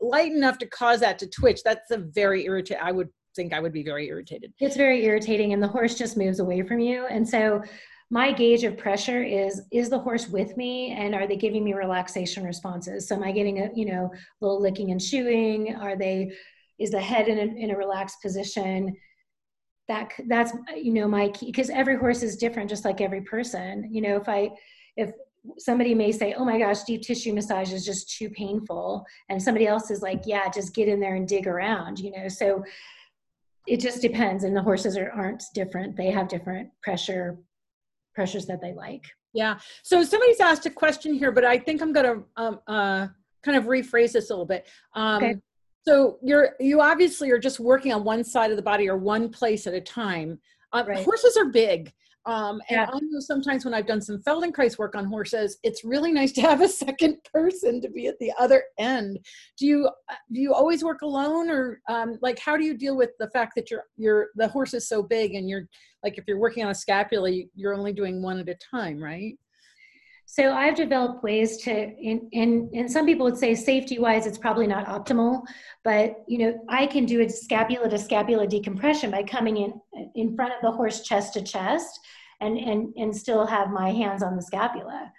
light enough to cause that to twitch, that's a very irritating. I would think I would be very irritated. It's very irritating, and the horse just moves away from you, and so. My gauge of pressure is is the horse with me and are they giving me relaxation responses? So am I getting a you know little licking and chewing? Are they is the head in a, in a relaxed position? That that's you know my key because every horse is different just like every person. You know if i if somebody may say oh my gosh deep tissue massage is just too painful and somebody else is like yeah just get in there and dig around you know so it just depends and the horses are, aren't different. They have different pressure pressures that they like. Yeah. So somebody's asked a question here but i think i'm going to um, uh, kind of rephrase this a little bit. Um, okay so you're you obviously are just working on one side of the body or one place at a time. Uh, right. Horses are big. Um, and yeah. I know sometimes when I've done some Feldenkrais work on horses, it's really nice to have a second person to be at the other end. Do you uh, do you always work alone, or um, like how do you deal with the fact that you're you're the horse is so big and you're like if you're working on a scapula, you're only doing one at a time, right? So I've developed ways to, and, and some people would say safety wise, it's probably not optimal, but you know, I can do a scapula to scapula decompression by coming in in front of the horse chest to chest and, and, and still have my hands on the scapula.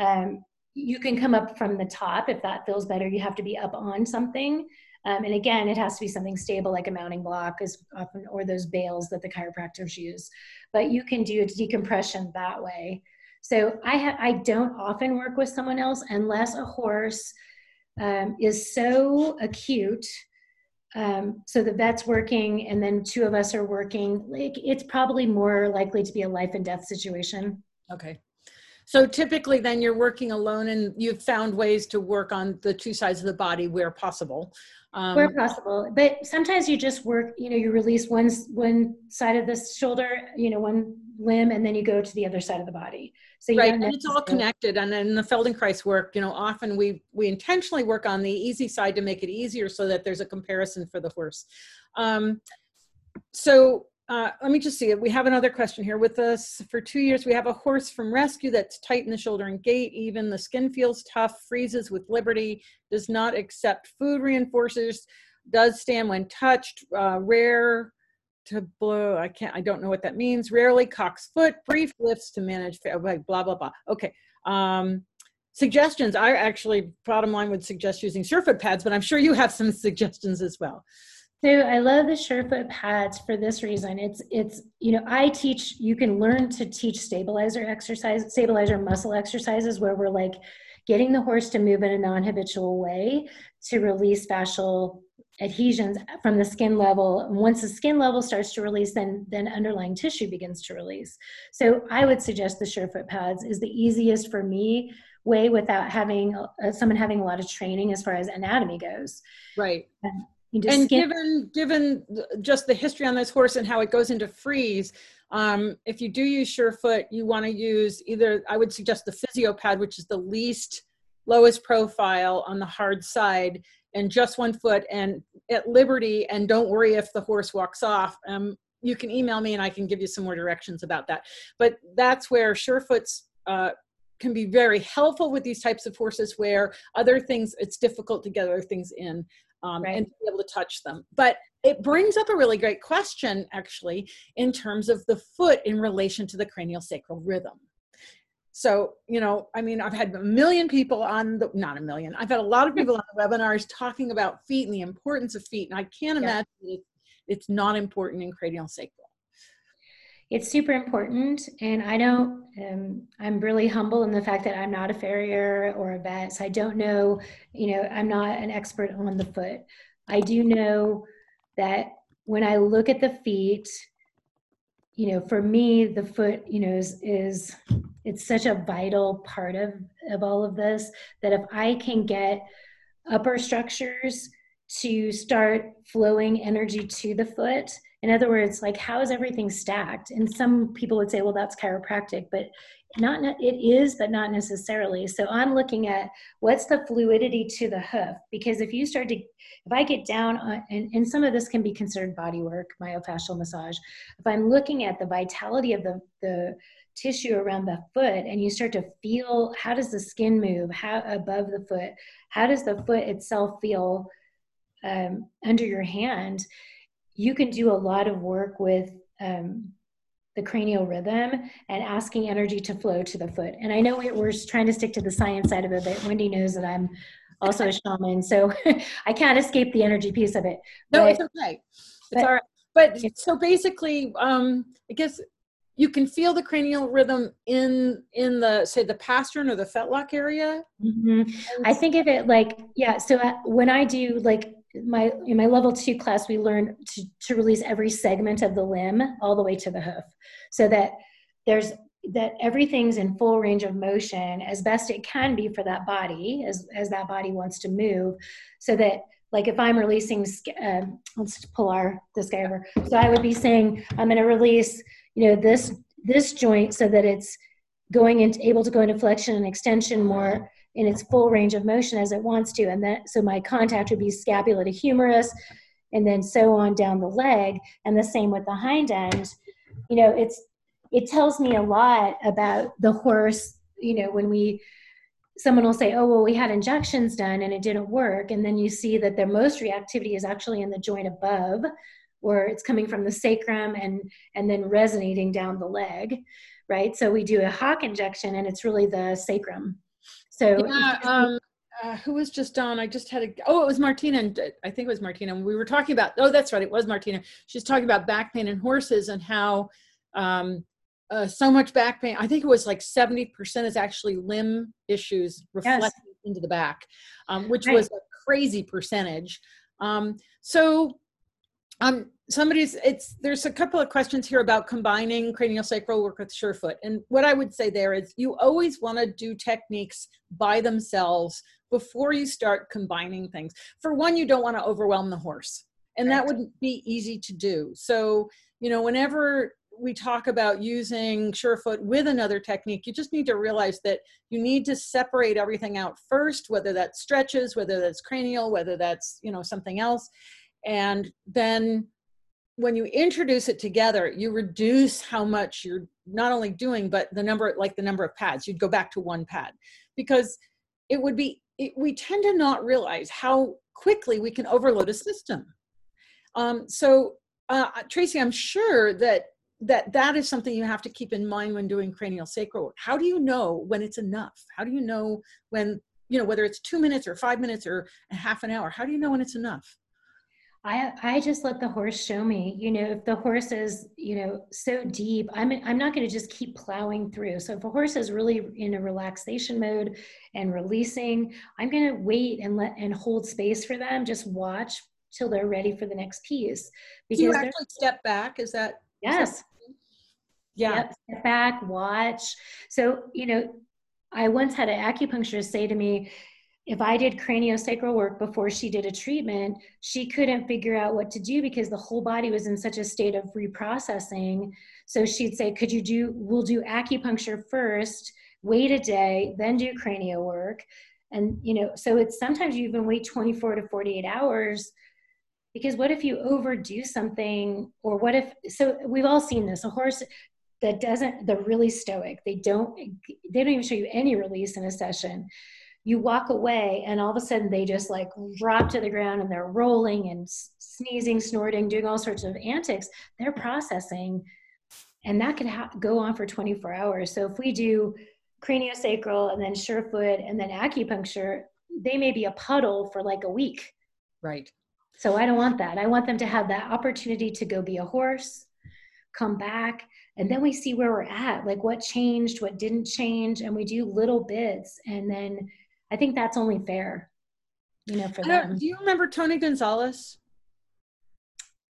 Um, you can come up from the top if that feels better. You have to be up on something. Um, and again, it has to be something stable like a mounting block is often, or those bales that the chiropractors use. But you can do a decompression that way. So I ha- I don't often work with someone else unless a horse um, is so acute. Um, so the vet's working, and then two of us are working. Like it's probably more likely to be a life and death situation. Okay. So typically, then you're working alone, and you've found ways to work on the two sides of the body where possible. Um, where possible, but sometimes you just work. You know, you release one one side of the shoulder, you know, one limb, and then you go to the other side of the body. So right, and it's all connected. And in the Feldenkrais work, you know, often we we intentionally work on the easy side to make it easier, so that there's a comparison for the horse. Um, so uh, let me just see We have another question here. With us for two years, we have a horse from rescue that's tight in the shoulder and gait. Even the skin feels tough, freezes with liberty, does not accept food reinforcers, does stand when touched, uh, rare to blow. I can't. I don't know what that means. Rarely cocks foot. Brief lifts to manage. Blah blah blah. Okay. Um, suggestions. I actually, bottom line, would suggest using Surefoot pads, but I'm sure you have some suggestions as well. So I love the Surefoot pads for this reason. It's it's you know I teach. You can learn to teach stabilizer exercise, stabilizer muscle exercises where we're like getting the horse to move in a non-habitual way to release fascial adhesions from the skin level once the skin level starts to release then then underlying tissue begins to release so i would suggest the surefoot pads is the easiest for me way without having uh, someone having a lot of training as far as anatomy goes right and, given given just the history on this horse and how it goes into freeze um, if you do use surefoot you want to use either i would suggest the physio pad which is the least lowest profile on the hard side and just one foot and at liberty and don't worry if the horse walks off. Um, you can email me and i can give you some more directions about that. But that's where surefoot's uh, can be very helpful with these types of horses where other things it's difficult to get other things in um, right. and be able to touch them but it brings up a really great question actually in terms of the foot in relation to the cranial sacral rhythm so, you know, I mean, I've had a million people on the, not a million, I've had a lot of people on the webinars talking about feet and the importance of feet. And I can't yeah. imagine it's not important in cranial sacral. It's super important. And I don't, um, I'm really humble in the fact that I'm not a farrier or a vet. So I don't know, you know, I'm not an expert on the foot. I do know that when I look at the feet, you know, for me, the foot, you know, is, is it's such a vital part of, of all of this that if I can get upper structures to start flowing energy to the foot, in other words, like how is everything stacked? And some people would say, well, that's chiropractic, but not it is, but not necessarily. So I'm looking at what's the fluidity to the hoof because if you start to if I get down on, and, and some of this can be considered body work, myofascial massage. If I'm looking at the vitality of the, the tissue around the foot and you start to feel how does the skin move how above the foot how does the foot itself feel um, under your hand you can do a lot of work with um, the cranial rhythm and asking energy to flow to the foot and i know we're trying to stick to the science side of it but wendy knows that i'm also a shaman, so I can't escape the energy piece of it. No, but, it's okay. It's but, all right. But so basically, um, I guess you can feel the cranial rhythm in in the say the pastern or the fetlock area. Mm-hmm. I think of it like yeah. So uh, when I do like my in my level two class, we learn to to release every segment of the limb all the way to the hoof, so that there's that everything's in full range of motion as best it can be for that body as, as that body wants to move so that like if i'm releasing uh, let's pull our this guy over. So i would be saying i'm going to release you know this this joint so that it's going into able to go into flexion and extension more in its full range of motion as it wants to. And that so my contact would be scapula to humerus and then so on down the leg. And the same with the hind end. You know it's it tells me a lot about the horse you know when we someone will say oh well we had injections done and it didn't work. And then you see that their most reactivity is actually in the joint above or it's coming from the sacrum and and then resonating down the leg right? So we do a hock injection and it's really the sacrum so yeah, um, uh, who was just on i just had a oh it was martina and i think it was martina we were talking about oh that's right it was martina she's talking about back pain in horses and how um, uh, so much back pain. I think it was like 70% is actually limb issues reflecting yes. into the back, um, which right. was a crazy percentage. Um, so um, somebody's, it's, there's a couple of questions here about combining cranial sacral work with surefoot. And what I would say there is you always want to do techniques by themselves before you start combining things. For one, you don't want to overwhelm the horse and that wouldn't be easy to do. So, you know, whenever we talk about using Surefoot with another technique, you just need to realize that you need to separate everything out first, whether that's stretches, whether that's cranial, whether that's you know something else, and then when you introduce it together, you reduce how much you're not only doing, but the number like the number of pads. You'd go back to one pad because it would be. It, we tend to not realize how quickly we can overload a system. Um, so uh, Tracy, I'm sure that that that is something you have to keep in mind when doing cranial sacral work. How do you know when it's enough? How do you know when you know whether it's two minutes or five minutes or a half an hour? How do you know when it's enough? I I just let the horse show me. You know, if the horse is you know so deep, I'm I'm not going to just keep plowing through. So if a horse is really in a relaxation mode and releasing, I'm going to wait and let and hold space for them. Just watch till they're ready for the next piece. Because Do you actually step back. Is that yes? yeah. Yep, step back, watch. So you know, I once had an acupuncturist say to me, if I did craniosacral work before she did a treatment, she couldn't figure out what to do because the whole body was in such a state of reprocessing. So she'd say, Could you do, we'll do acupuncture first, wait a day, then do cranial work. And, you know, so it's sometimes you even wait 24 to 48 hours because what if you overdo something or what if, so we've all seen this, a horse that doesn't, they're really stoic. They don't, they don't even show you any release in a session you walk away and all of a sudden they just like drop to the ground and they're rolling and sneezing snorting doing all sorts of antics. They're processing. And that could ha- go on for 24 hours. So if we do craniosacral and then surefoot and then acupuncture they may be a puddle for like a week. Right. So i don't want that. I want them to have that opportunity to go be a horse come back and then we see where we're at like what changed what didn't change and we do little bits and then I think that's only fair, you know, for them. Do you remember Tony Gonzalez?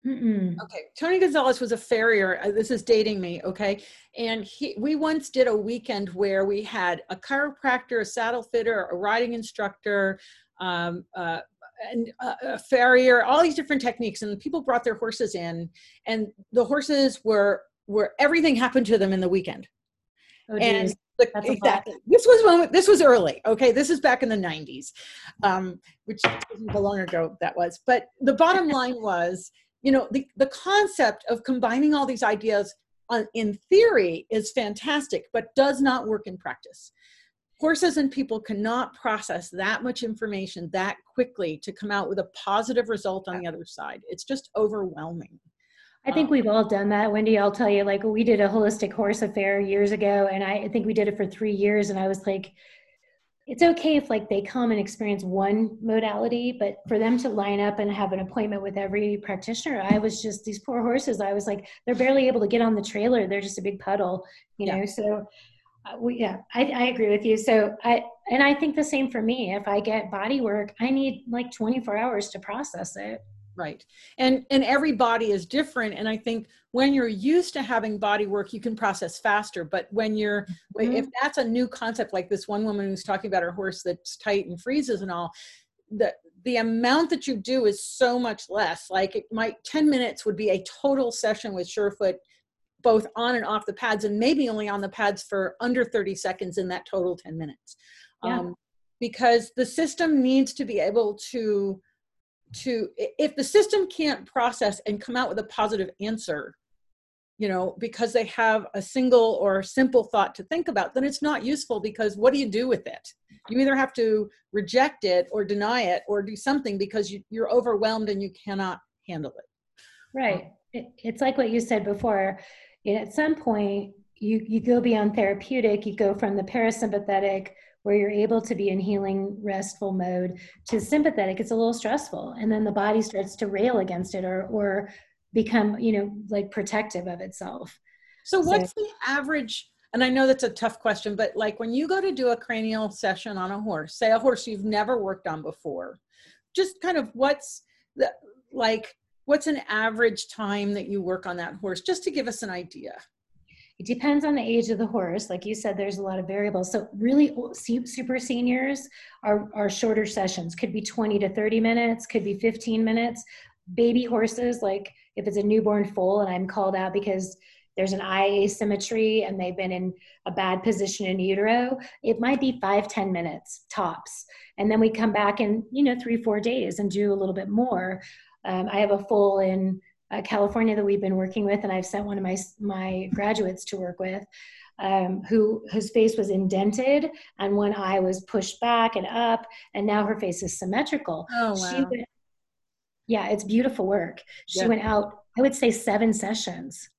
Mm-mm. Okay, Tony Gonzalez was a farrier. Uh, this is dating me, okay? And he, we once did a weekend where we had a chiropractor, a saddle fitter, a riding instructor, um, uh, and uh, a farrier, all these different techniques. And people brought their horses in, and the horses were were everything happened to them in the weekend. Oh, and the, exactly. This was when this was early. Okay, this is back in the '90s, um, which isn't how long ago that was. But the bottom line was, you know, the the concept of combining all these ideas on, in theory is fantastic, but does not work in practice. Horses and people cannot process that much information that quickly to come out with a positive result on the other side. It's just overwhelming. I think we've all done that, Wendy. I'll tell you, like we did a holistic horse affair years ago, and I think we did it for three years. And I was like, it's okay if like they come and experience one modality, but for them to line up and have an appointment with every practitioner, I was just these poor horses. I was like, they're barely able to get on the trailer. They're just a big puddle, you know. Yeah. So, uh, we, yeah, I, I agree with you. So I and I think the same for me. If I get body work, I need like 24 hours to process it right. And and every body is different. And i think when you're used to having body work you can process faster. But when you're mm-hmm. if that's a new concept like this one woman who's talking about her horse that's tight and freezes and all the the amount that you do is so much less. Like it might 10 minutes would be a total session with surefoot both on and off the pads and maybe only on the pads for under 30 seconds in that total 10 minutes. Yeah. um, because the system needs to be able to to if the system can't process and come out with a positive answer you know because they have a single or simple thought to think about then it's not useful because what do you do with it? You either have to reject it or deny it or do something because you, are overwhelmed and you cannot handle it. Right. Um, it, it's like what you said before. At some point you you go beyond therapeutic you go from the parasympathetic where you're able to be in healing restful mode to sympathetic it's a little stressful. And then the body starts to rail against it or or become you know like protective of itself. So what's so, the average and i know that's a tough question but like when you go to do a cranial session on a horse say a horse you've never worked on before just kind of what's the like what's an average time that you work on that horse just to give us an idea it depends on the age of the horse. Like you said, there's a lot of variables. So really super seniors are, are shorter sessions, could be 20 to 30 minutes, could be 15 minutes. Baby horses, like if it's a newborn foal and I'm called out because there's an eye asymmetry and they've been in a bad position in utero, it might be five ten minutes tops. And then we come back in, you know, three, four days and do a little bit more. Um, I have a foal in uh, California that we've been working with, and I've sent one of my my graduates to work with, um, who whose face was indented and one eye was pushed back and up, and now her face is symmetrical. Oh wow! Went, yeah, it's beautiful work. She yeah. went out I would say seven sessions,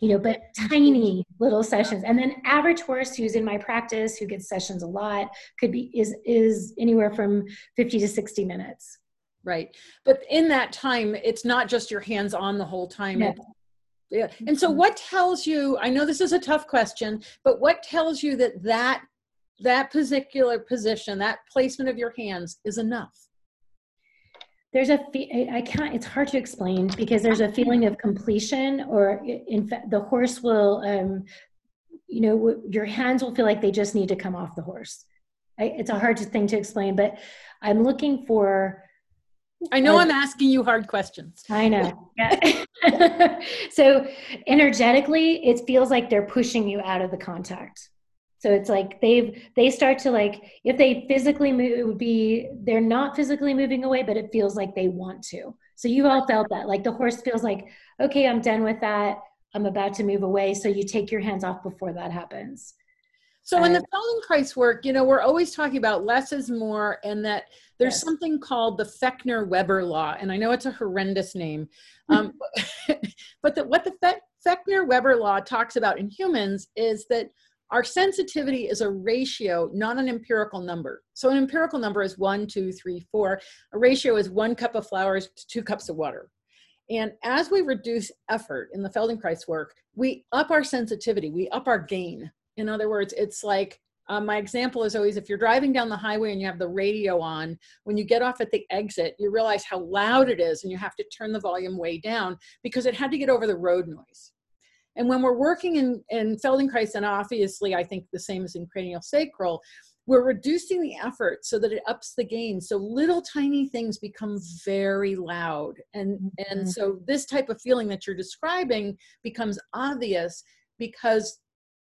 you know, but tiny little sessions. And then average horse who's in my practice, who gets sessions a lot, could be is is anywhere from 50 to 60 minutes. Right. But in that time, it's not just your hands on the whole time. No. Yeah. And so what tells you, I know this is a tough question, but what tells you that that that particular position, that placement of your hands is enough? there's a I can't it's hard to explain because there's a feeling of completion or in fact the horse will um you know your hands will feel like they just need to come off the horse I, it's a hard thing to explain but i'm looking for i know i'm asking you hard questions i know yeah. so energetically it feels like they're pushing you out of the contact so it's like they've they start to like if they physically move, it would be they're not physically moving away, but it feels like they want to. So you all felt that like the horse feels like okay, I'm done with that. I'm about to move away. So you take your hands off before that happens. So in the Feldenkrais work, you know, we're always talking about less is more, and that there's yes. something called the Fechner-Weber law, and I know it's a horrendous name, um, but the, what the Fe- Fechner-Weber law talks about in humans is that our sensitivity is a ratio, not an empirical number. So an empirical number is one, two, three, four. A ratio is one cup of flowers to two cups of water. And as we reduce effort in the Feldenkrais work, we up our sensitivity, we up our gain. In other words, it's like um, my example is always if you're driving down the highway and you have the radio on, when you get off at the exit, you realize how loud it is and you have to turn the volume way down because it had to get over the road noise. And when we're working in, in Feldenkrais, and obviously I think the same as in cranial sacral, we're reducing the effort so that it ups the gain. So little tiny things become very loud. And, mm-hmm. and so this type of feeling that you're describing becomes obvious because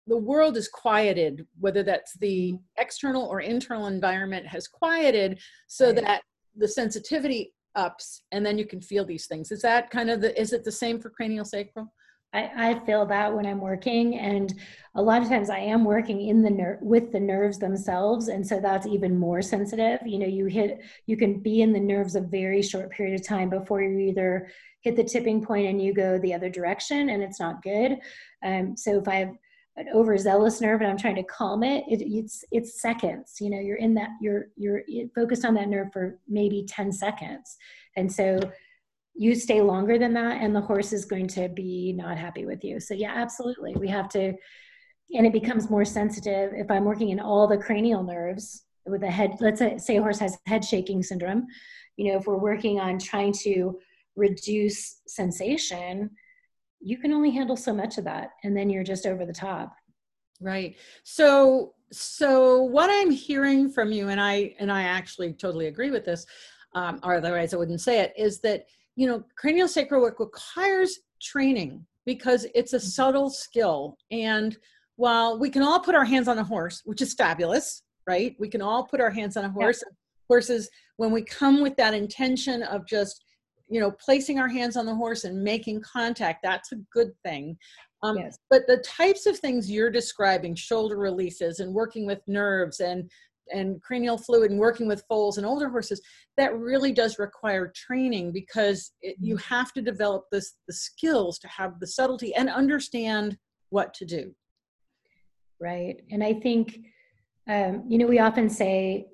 the world is quieted, whether that's the external or internal environment has quieted so right. that the sensitivity ups and then you can feel these things. Is that kind of the, is it the same for cranial sacral? I, I feel that when I'm working, and a lot of times I am working in the ner- with the nerves themselves, and so that's even more sensitive. You know, you hit, you can be in the nerves a very short period of time before you either hit the tipping point and you go the other direction, and it's not good. Um, so if I have an overzealous nerve and I'm trying to calm it, it, it's it's seconds. You know, you're in that you're you're focused on that nerve for maybe ten seconds, and so you stay longer than that and the horse is going to be not happy with you. So yeah absolutely. We have to and it becomes more sensitive. If i'm working in all the cranial nerves with a head let's say a horse has head shaking syndrome you know if we're working on trying to reduce sensation you can only handle so much of that and then you're just over the top right so so what i'm hearing from you and i and i actually totally agree with this um, or otherwise i wouldn't say it is that you know, cranial sacral work requires training because it's a mm-hmm. subtle skill. And while we can all put our hands on a horse, which is fabulous, right? We can all put our hands on a horse. Yeah. Horses, when we come with that intention of just, you know, placing our hands on the horse and making contact, that's a good thing. Um, yes. But the types of things you're describing, shoulder releases and working with nerves and and cranial fluid and working with foals and older horses that really does require training because it, you mm-hmm. have to develop this the skills to have the subtlety and understand what to do right and i think um, you know we often say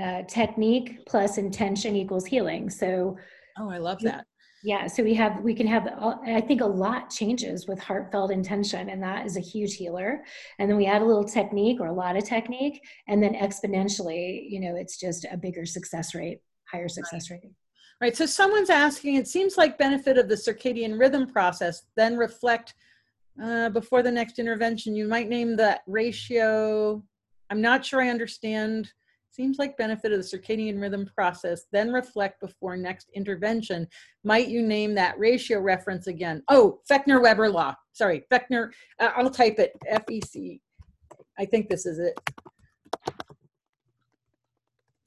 uh, technique plus intention equals healing so oh i love that yeah, so we have we can have I think a lot changes with heartfelt intention and that is a huge healer. And then we add a little technique or a lot of technique and then exponentially, you know, it's just a bigger success rate, higher success right. rate. Right. So someone's asking, it seems like benefit of the circadian rhythm process, then reflect uh, before the next intervention. You might name that ratio. I'm not sure I understand Seems like benefit of the circadian rhythm process, then reflect before next intervention. Might you name that ratio reference again? Oh, Fechner-Weber law. Sorry, Fechner, uh, I'll type it, F-E-C. I think this is it.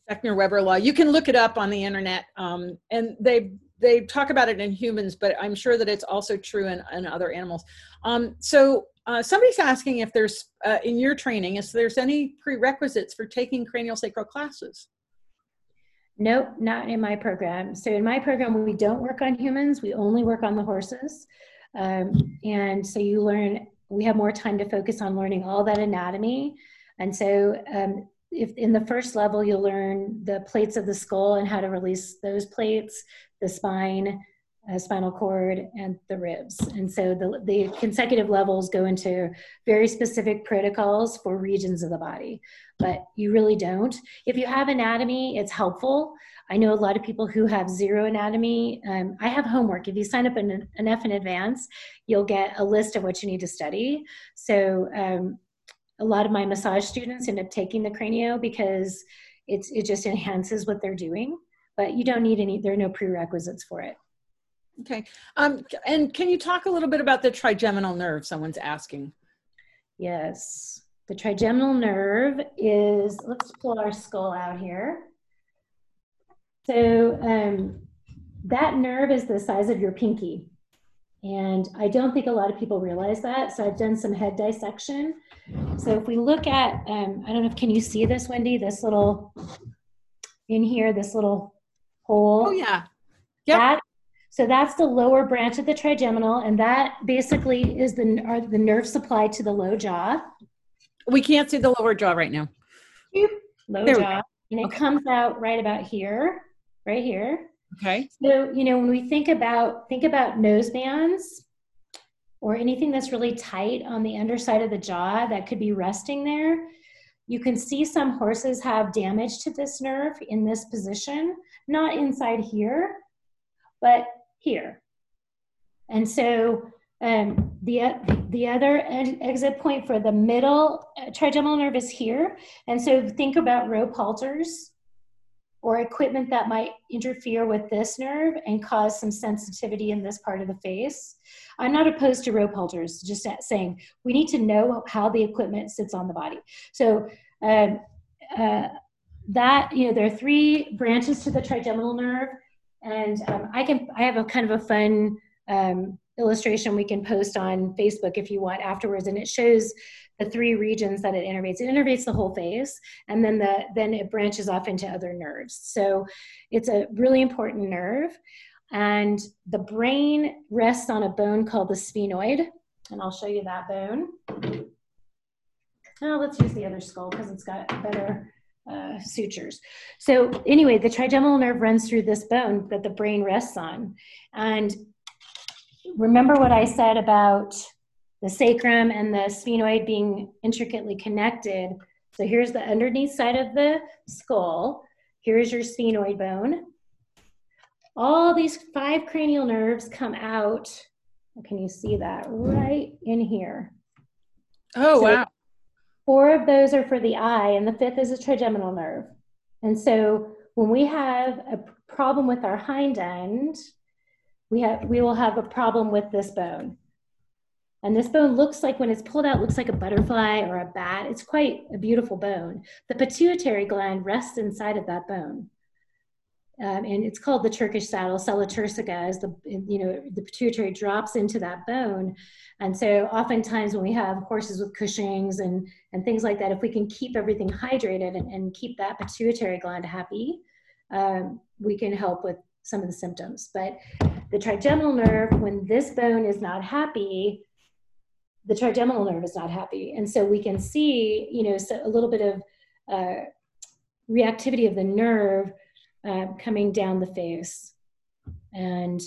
Fechner-Weber law. You can look it up on the internet, um, and they they talk about it in humans, but I'm sure that it's also true in, in other animals. Um, so uh, somebody's asking if there's uh, in your training if there's any prerequisites for taking cranial sacral classes Nope, not in my program. So in my program, we don't work on humans. We only work on the horses. Um, and so you learn, we have more time to focus on learning all that anatomy. And so um, if in the first level, you'll learn the plates of the skull and how to release those plates, the spine, uh, spinal cord, and the ribs. And so the, the consecutive levels go into very specific protocols for regions of the body, but you really don't. If you have anatomy, it's helpful. I know a lot of people who have zero anatomy. Um, I have homework. If you sign up in, enough in advance, you'll get a list of what you need to study. So um, a lot of my massage students end up taking the cranio because it's, it just enhances what they're doing, but you don't need any, there are no prerequisites for it. Okay. Um, and can you talk a little bit about the trigeminal nerve? Someone's asking. Yes. The trigeminal nerve is, let's pull our skull out here. So um, that nerve is the size of your pinky. And I don't think a lot of people realize that. So I've done some head dissection. So if we look at, um, I don't know if, can you see this, Wendy? This little, in here, this little hole. Oh yeah. Yeah. That, so that's the lower branch of the trigeminal. And that basically is the, are the nerve supply to the low jaw. We can't see the lower jaw right now. Low there jaw. And it okay. comes out right about here, right here. Okay. So, you know, when we think about think about nose bands or anything that's really tight on the underside of the jaw that could be resting there, you can see some horses have damage to this nerve in this position, not inside here, but here. And so um, the, the other exit point for the middle uh, trigeminal nerve is here. And so think about rope halters or equipment that might interfere with this nerve and cause some sensitivity in this part of the face. I'm not opposed to rope halters, just saying we need to know how the equipment sits on the body. So um, uh, that, you know, there are three branches to the trigeminal nerve and um, I can, I have a kind of a fun um, illustration we can post on Facebook if you want afterwards. And it shows the three regions that it innervates. It innervates the whole face, and then the then it branches off into other nerves. So it's a really important nerve. And the brain rests on a bone called the sphenoid, and I'll show you that bone. Oh, let's use the other skull because it's got better uh, sutures. So anyway, the trigeminal nerve runs through this bone that the brain rests on. And remember what I said about the sacrum and the sphenoid being intricately connected. So here's the underneath side of the skull. Here's your sphenoid bone. All these five cranial nerves come out. Can you see that right in here? Oh, so wow. Four of those are for the eye, and the fifth is a trigeminal nerve. And so when we have a problem with our hind end, we, have, we will have a problem with this bone. And this bone looks like, when it's pulled out, looks like a butterfly or a bat. It's quite a beautiful bone. The pituitary gland rests inside of that bone. Um, and it's called the Turkish saddle, sella turcica, as the, you know, the pituitary drops into that bone. And so oftentimes when we have horses with Cushing's and, and things like that, if we can keep everything hydrated and, and keep that pituitary gland happy, um, we can help with some of the symptoms. But the trigeminal nerve, when this bone is not happy, the trigeminal nerve is not happy. And so we can see, you know, so a little bit of uh, reactivity of the nerve uh, coming down the face. And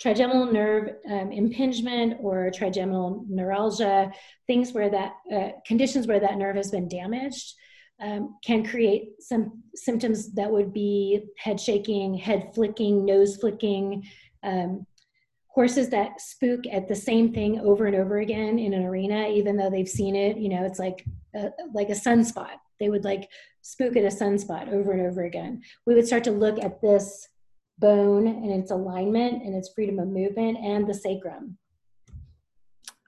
trigeminal nerve um, impingement or trigeminal neuralgia, things where that, uh, conditions where that nerve has been damaged, um, can create some symptoms that would be head shaking, head flicking, nose flicking, um, horses that spook at the same thing over and over again in an arena, even though they've seen it, you know, it's like a, like a sunspot. They would like spook at a sunspot over and over again. We would start to look at this bone and its alignment and its freedom of movement and the sacrum.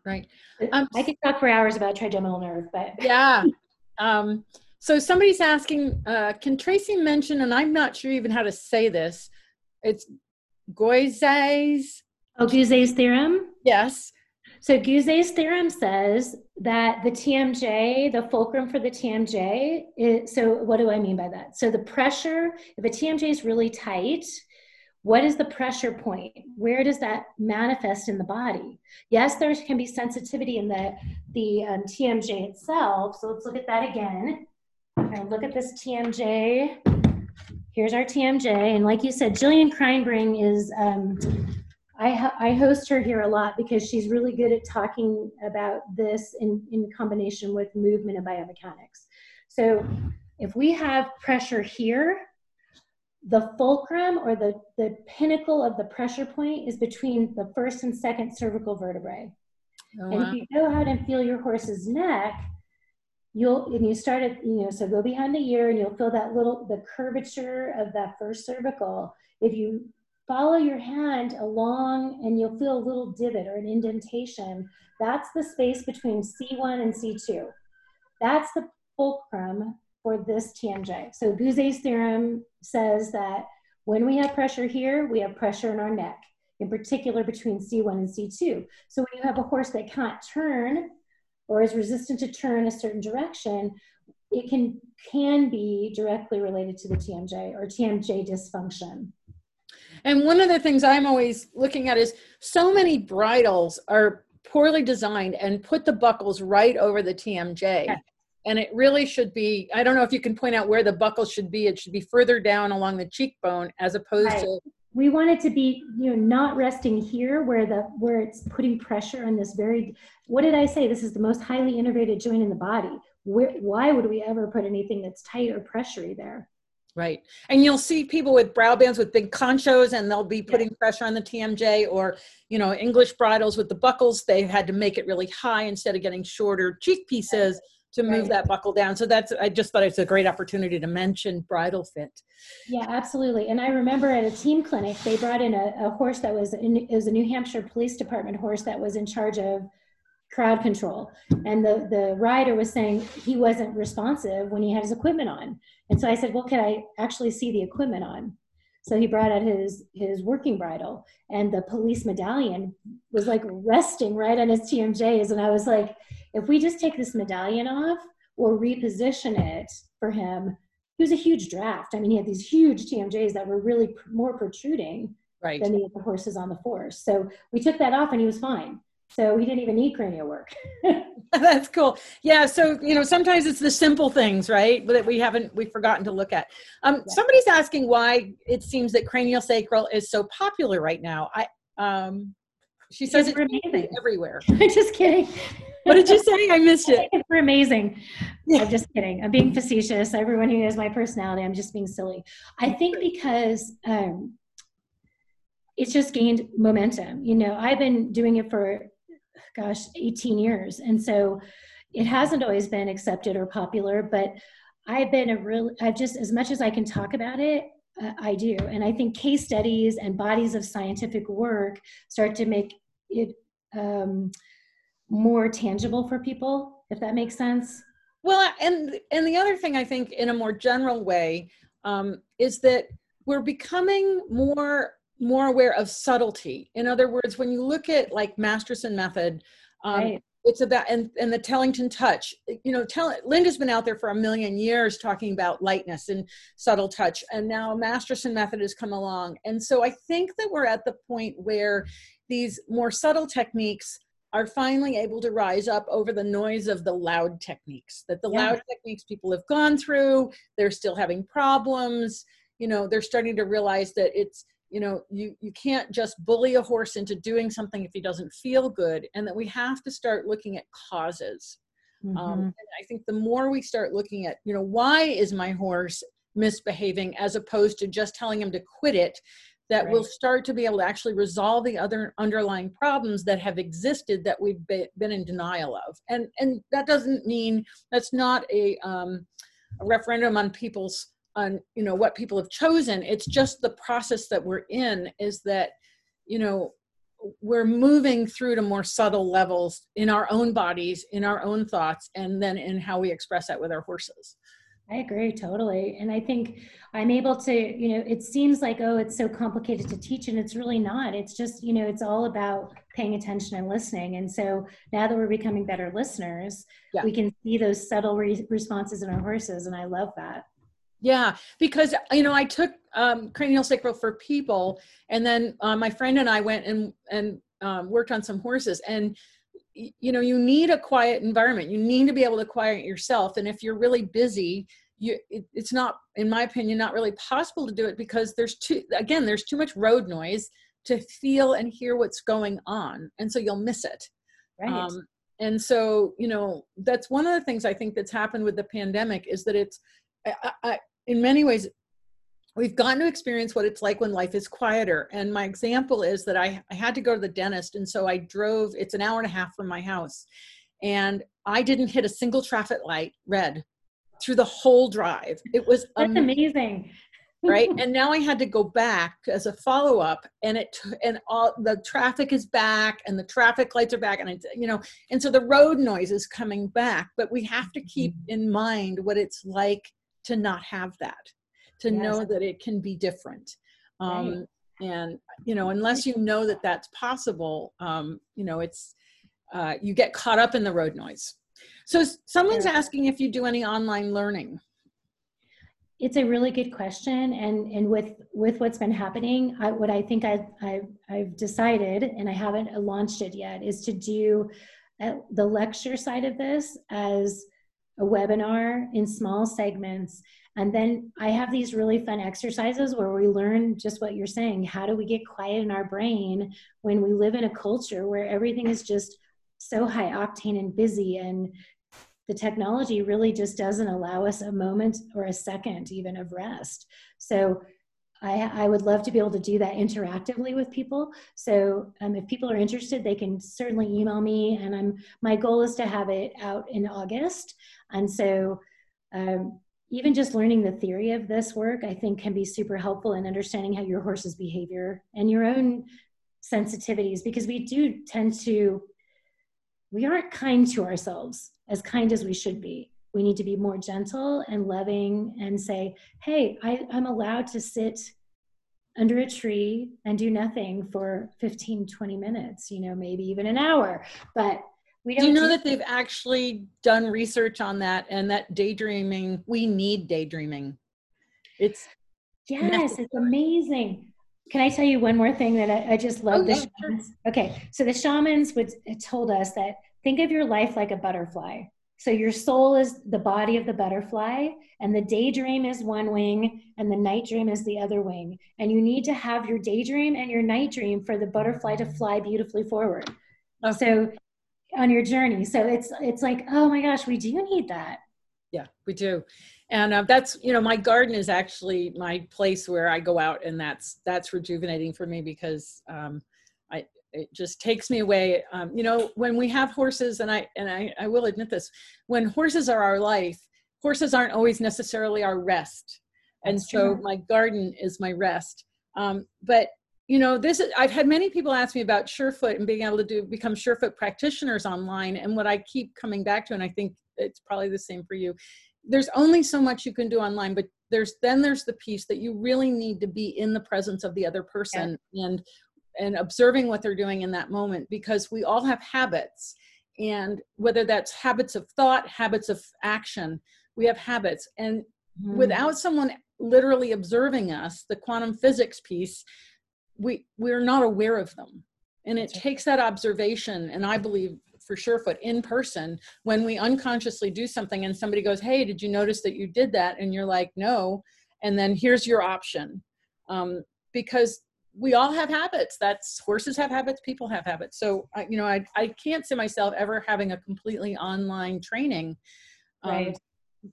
Right. Um, I could talk for hours about trigeminal nerve, but yeah. Um, so somebody's asking, uh, can Tracy mention, and I'm not sure even how to say this, it's Goise's Auguste's theorem? Yes. So Gouzet's theorem says that the TMJ, the fulcrum for the TMJ, is, so what do I mean by that? So the pressure, if a TMJ is really tight, what is the pressure point? Where does that manifest in the body? Yes, there can be sensitivity in the, the um, TMJ itself. So let's look at that again. look at this TMJ. Here's our TMJ. And like you said, Jillian Kreinbring is, um, I, I host her here a lot because she's really good at talking about this in, in combination with movement and biomechanics. So if we have pressure here, the fulcrum or the, the pinnacle of the pressure point is between the first and second cervical vertebrae. Oh, wow. And if you go out and feel your horse's neck, you'll and you start at you know so go behind the ear and you'll feel that little the curvature of that first cervical if you follow your hand along and you'll feel a little divot or an indentation that's the space between c1 and c2 that's the fulcrum for this TMJ. So Gouzet's theorem says that when we have pressure here, we have pressure in our neck, in particular between C1 and C2. So when you have a horse that can't turn or is resistant to turn a certain direction, it can, can be directly related to the TMJ or TMJ dysfunction. And one of the things I'm always looking at is so many bridles are poorly designed and put the buckles right over the TMJ and it really should be i don't know if you can point out where the buckle should be. It should be further down along the cheekbone as opposed right. to we want it to be you know not resting here where the where it's putting pressure on this very what did i say? This is the most highly innervated joint in the body. Where, why would we ever put anything that's tight or pressury there Right. And you'll see people with brow bands with big conchos and they'll be putting yeah. pressure on the TMJ or, you know, English bridles with the buckles. They've had to make it really high instead of getting shorter cheek pieces to move right. that buckle down. So that's I just thought it's a great opportunity to mention bridle fit. Yeah, absolutely. And I remember at a team clinic, they brought in a, a horse that was in, it was a New Hampshire Police Department horse that was in charge of crowd control. And the the rider was saying he wasn't responsive when he had his equipment on. And so I said, "Well, can I actually see the equipment on?" So he brought out his his working bridle, and the police medallion was like resting right on his TMJs, and I was like, if we just take this medallion off or reposition it for him, he was a huge draft. I mean, he had these huge TMJs that were really pr- more protruding right. than the other horses on the force. So we took that off, and he was fine. So he didn't even need cranial work. That's cool. Yeah. So, you know, sometimes it's the simple things, right? That we haven't, we've forgotten to look at. Um, yeah. Somebody's asking why it seems that cranial sacral is so popular right now. I, um, she says it's, it's everywhere. I'm just kidding. What did you say? I missed it. We're amazing. Yeah. I'm just kidding. I'm being facetious. Everyone who knows my personality, I'm just being silly. I think because um, it's just gained momentum. You know, I've been doing it for gosh, 18 years. And so it hasn't always been accepted or popular, but I've been a real, I've just, as much as I can talk about it, uh, I do. And I think case studies and bodies of scientific work start to make it um, more tangible for people, if that makes sense. Well, and and the other thing I think, in a more general way, um, is that we're becoming more more aware of subtlety. In other words, when you look at like Masterson method, um, right. it's about and, and the Tellington touch. You know, tell, Linda's been out there for a million years talking about lightness and subtle touch, and now Masterson method has come along. And so I think that we're at the point where these more subtle techniques are finally able to rise up over the noise of the loud techniques that the yeah. loud techniques people have gone through they're still having problems you know they're starting to realize that it's you know you you can't just bully a horse into doing something if he doesn't feel good and that we have to start looking at causes um, mm-hmm. um, and i think the more we start looking at you know why is my horse misbehaving as opposed to just telling him to quit it that right. will start to be able to actually resolve the other underlying problems that have existed that we've been in denial of and and that doesn't mean that's not a, um, a referendum on people's on you know what people have chosen it's just the process that we're in is that you know we're moving through to more subtle levels in our own bodies in our own thoughts and then in how we express that with our horses I agree totally. And I think I'm able to, you know, it seems like, oh, it's so complicated to teach, and it's really not. It's just, you know, it's all about paying attention and listening. And so now that we're becoming better listeners, yeah. we can see those subtle re- responses in our horses. And I love that. Yeah, because, you know, I took um, cranial sacral for people, and then uh, my friend and I went and, and um, worked on some horses. And you know you need a quiet environment you need to be able to quiet yourself and if you're really busy you it, it's not in my opinion not really possible to do it because there's too again there's too much road noise to feel and hear what's going on and so you'll miss it right um, and so you know that's one of the things i think that's happened with the pandemic is that it's I, I, in many ways we've gotten to experience what it's like when life is quieter. And my example is that I, I had to go to the dentist. And so I drove, it's an hour and a half from my house. And I didn't hit a single traffic light red through the whole drive. It was That's amazing. right and now i had to go back as a follow-up and it and all the traffic is back and the traffic lights are back and it's you know and so the road noise is coming back but we have to keep mm-hmm. in mind what it's like to not have that to yes. know that it can be different um, right. and you know unless you know that that's possible um, you know it's uh, you get caught up in the road noise so someone's asking if you do any online learning it's a really good question and and with with what's been happening I, what i think I, I i've decided and i haven't launched it yet is to do uh, the lecture side of this as a webinar in small segments and then I have these really fun exercises where we learn just what you're saying. How do we get quiet in our brain when we live in a culture where everything is just so high octane and busy and the technology really just doesn't allow us a moment or a second even of rest. So I, I, would love to be able to do that interactively with people. So um, if people are interested, they can certainly email me. And I'm my goal is to have it out in August. And so um, even just learning the theory of this work, I think, can be super helpful in understanding how your horse's behavior and your own sensitivities, because we do tend to, we aren't kind to ourselves as kind as we should be. We need to be more gentle and loving and say, hey, I, I'm allowed to sit under a tree and do nothing for 15, 20 minutes, you know, maybe even an hour. But we do you know do- that they've actually done research on that and that daydreaming we need daydreaming. It's yes necessary. it's amazing. Can i tell you one more thing that i, I just love? Oh, the shamans okay so the shamans would told us that think of your life like a butterfly. So your soul is the body of the butterfly and the daydream is one wing and the night dream is the other wing. And you need to have your daydream and your night dream for the butterfly to fly beautifully forward. Okay. so on your journey. So it's it's like oh my gosh we do need that. Yeah we do. And uh, that's you know my garden is actually my place where i go out and that's that's rejuvenating for me because um i it just takes me away. Um, you know when we have horses and i and I, I will admit this when horses are our life horses aren't always necessarily our rest. And so my garden is my rest. Um, but you know this is, i've had many people ask me about surefoot and being able to do become surefoot practitioners online and what i keep coming back to and i think it's probably the same for you there's only so much you can do online but there's then there's the piece that you really need to be in the presence of the other person yeah. and and observing what they're doing in that moment because we all have habits and whether that's habits of thought habits of action we have habits and mm. without someone literally observing us the quantum physics piece we we're not aware of them. And it takes that observation and i believe for surefoot in person when we unconsciously do something and somebody goes hey did you notice that you did that? and you're like no and then here's your option. Um, because we all have habits. That's horses have habits people have habits. So I, you know I, I can't see myself ever having a completely online training. Um, right.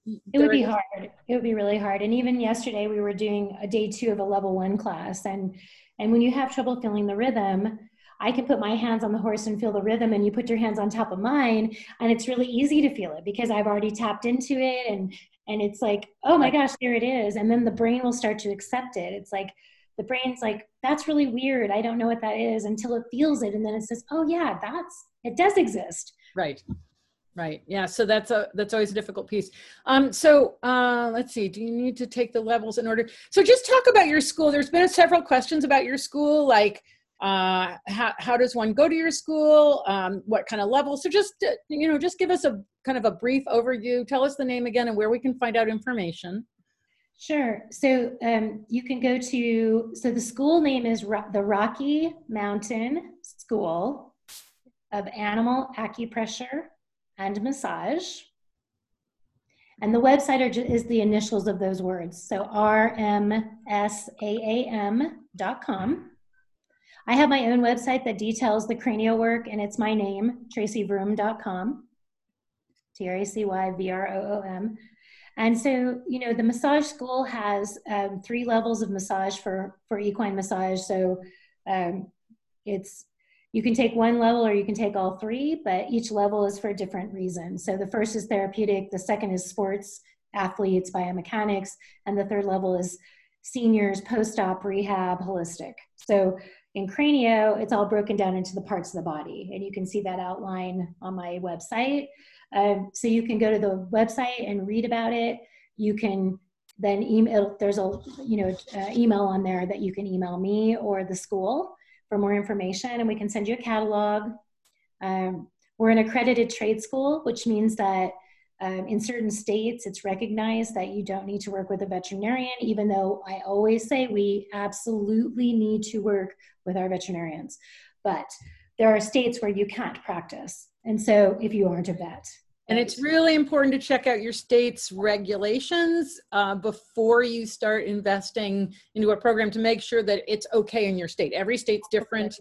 It would be hard. It would be really hard. And even yesterday we were doing a day two of a level one class and and when you have trouble feeling the rhythm, I can put my hands on the horse and feel the rhythm, and you put your hands on top of mine, and it's really easy to feel it because I've already tapped into it, and and it's like, oh my gosh, there it is, and then the brain will start to accept it. It's like the brain's like, that's really weird. I don't know what that is until it feels it, and then it says, oh yeah, that's it does exist. Right. Right. Yeah. So that's a that's always a difficult piece. Um, so uh, let's see. Do you need to take the levels in order? So just talk about your school. There's been several questions about your school, like uh, how how does one go to your school? Um, what kind of level? So just uh, you know, just give us a kind of a brief overview. Tell us the name again and where we can find out information. Sure. So um, you can go to so the school name is Ro- the Rocky Mountain School of Animal Acupressure and massage. And the website is the initials of those words. So rmsaam.com. I have my own website that details the cranial work, and it's my name, tracyvroom.com. T R A C Y V R O O M. And so, you know, the massage school has um, three levels of massage for, for equine massage. So um, it's you can take one level or you can take all three, but each level is for a different reason. So the first is therapeutic, the second is sports, athletes, biomechanics, and the third level is seniors, post op, rehab, holistic. So in Cranio, it's all broken down into the parts of the body, and you can see that outline on my website. Um, so you can go to the website and read about it. You can then email, there's a you know uh, email on there that you can email me or the school for more information and we can send you a catalog. Um, we're an accredited trade school, which means that um, in certain states it's recognized that you don't need to work with a veterinarian, even though I always say we absolutely need to work with our veterinarians. But there are states where you can't practice. And so if you aren't a vet, and it's really important to check out your state's regulations uh, before you start investing into a program to make sure that it's okay in your state. Every state's different,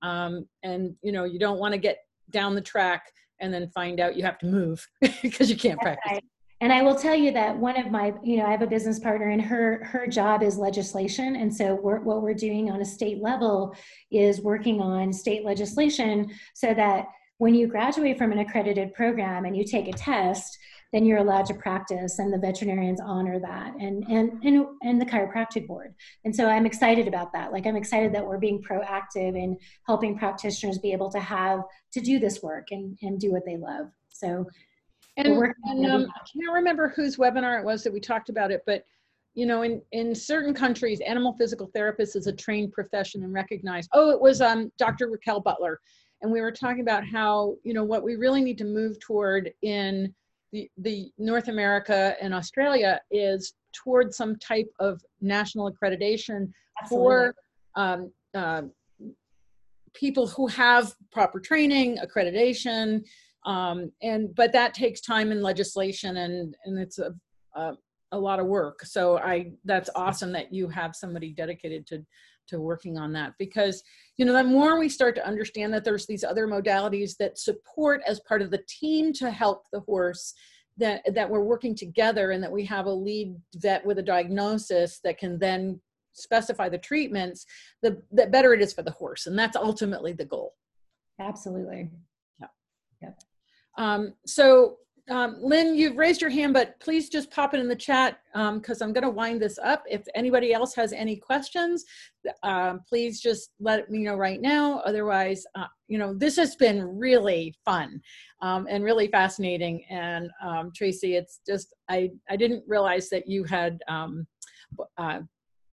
um, and you know you don't want to get down the track and then find out you have to move because you can't practice. Right. And I will tell you that one of my, you know, I have a business partner, and her her job is legislation, and so we're, what we're doing on a state level is working on state legislation so that when you graduate from an accredited program and you take a test, then you're allowed to practice and the veterinarians honor that and and and, and the chiropractic board. And so i'm excited about that. Like i'm excited that we're being proactive in helping practitioners be able to have to do this work and and do what they love. So and, and um, i can't remember whose webinar it was that we talked about it but you know in in certain countries animal physical therapist is a trained profession and recognized. Oh it was um dr raquel butler and we were talking about how you know what we really need to move toward in the, the North America and Australia is toward some type of national accreditation Absolutely. for um, uh, people who have proper training, accreditation, um, and but that takes time and legislation, and and it's a, a a lot of work. So I that's awesome that you have somebody dedicated to to working on that because you know the more we start to understand that there's these other modalities that support as part of the team to help the horse that that we're working together and that we have a lead vet with a diagnosis that can then specify the treatments the, the better it is for the horse. And that's ultimately the goal. Absolutely. Yeah. Yeah um, so um, Lynn, you've raised your hand, but please just pop it in the chat because um, I'm going to wind this up. If anybody else has any questions, um, please just let me know right now. Otherwise, uh, you know, this has been really fun um, and really fascinating. And um, Tracy, it's just, I, I didn't realize that you had um, uh,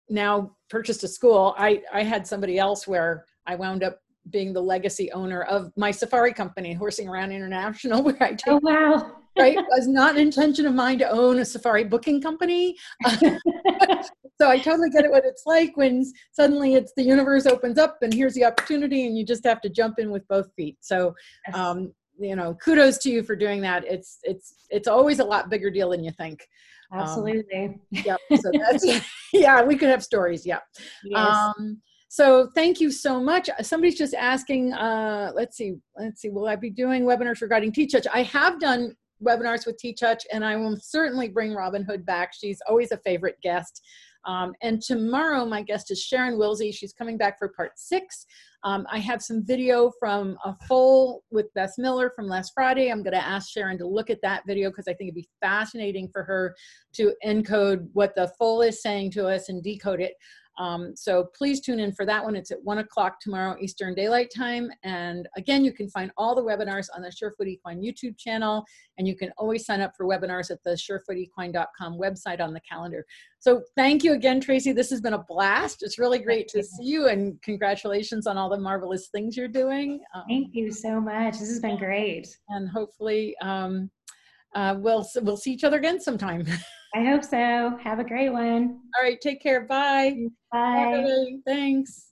now purchased a school. I, I had somebody else where I wound up being the legacy owner of my safari company, Horsing Around International, where I take oh, wow right? It was not an intention of mine to own a safari booking company. so I totally get it what it's like when suddenly it's the universe opens up and here's the opportunity and you just have to jump in with both feet. So um, you know, kudos to you for doing that. It's it's it's always a lot bigger deal than you think. Um, Absolutely. Um, yep. So that's yeah, we could have stories. Yeah. Yes. Um, so thank you so much. Somebody's just asking, uh, let's see, let's see, will I be doing webinars regarding TTouch? I have done webinars with TTouch, and I will certainly bring Robyn Hood back. She's always a favorite guest. Um, and tomorrow, my guest is Sharon Wilsie. She's coming back for part six. Um, I have some video from a full with Beth Miller from last Friday. I'm going to ask Sharon to look at that video because I think it'd be fascinating for her to encode what the full is saying to us and decode it. Um, so please tune in for that one. It's at one o'clock tomorrow Eastern Daylight Time. And again, you can find all the webinars on the Surefoot Equine YouTube channel, and you can always sign up for webinars at the surefootequine.com website on the calendar. So thank you again, Tracy. This has been a blast. It's really great to see you, and congratulations on all the marvelous things you're doing. Um, thank you so much. This has been great. And hopefully, um, uh, we'll we'll see each other again sometime. I hope so. Have a great one. All right. Take care. Bye. Bye. Bye. Thanks.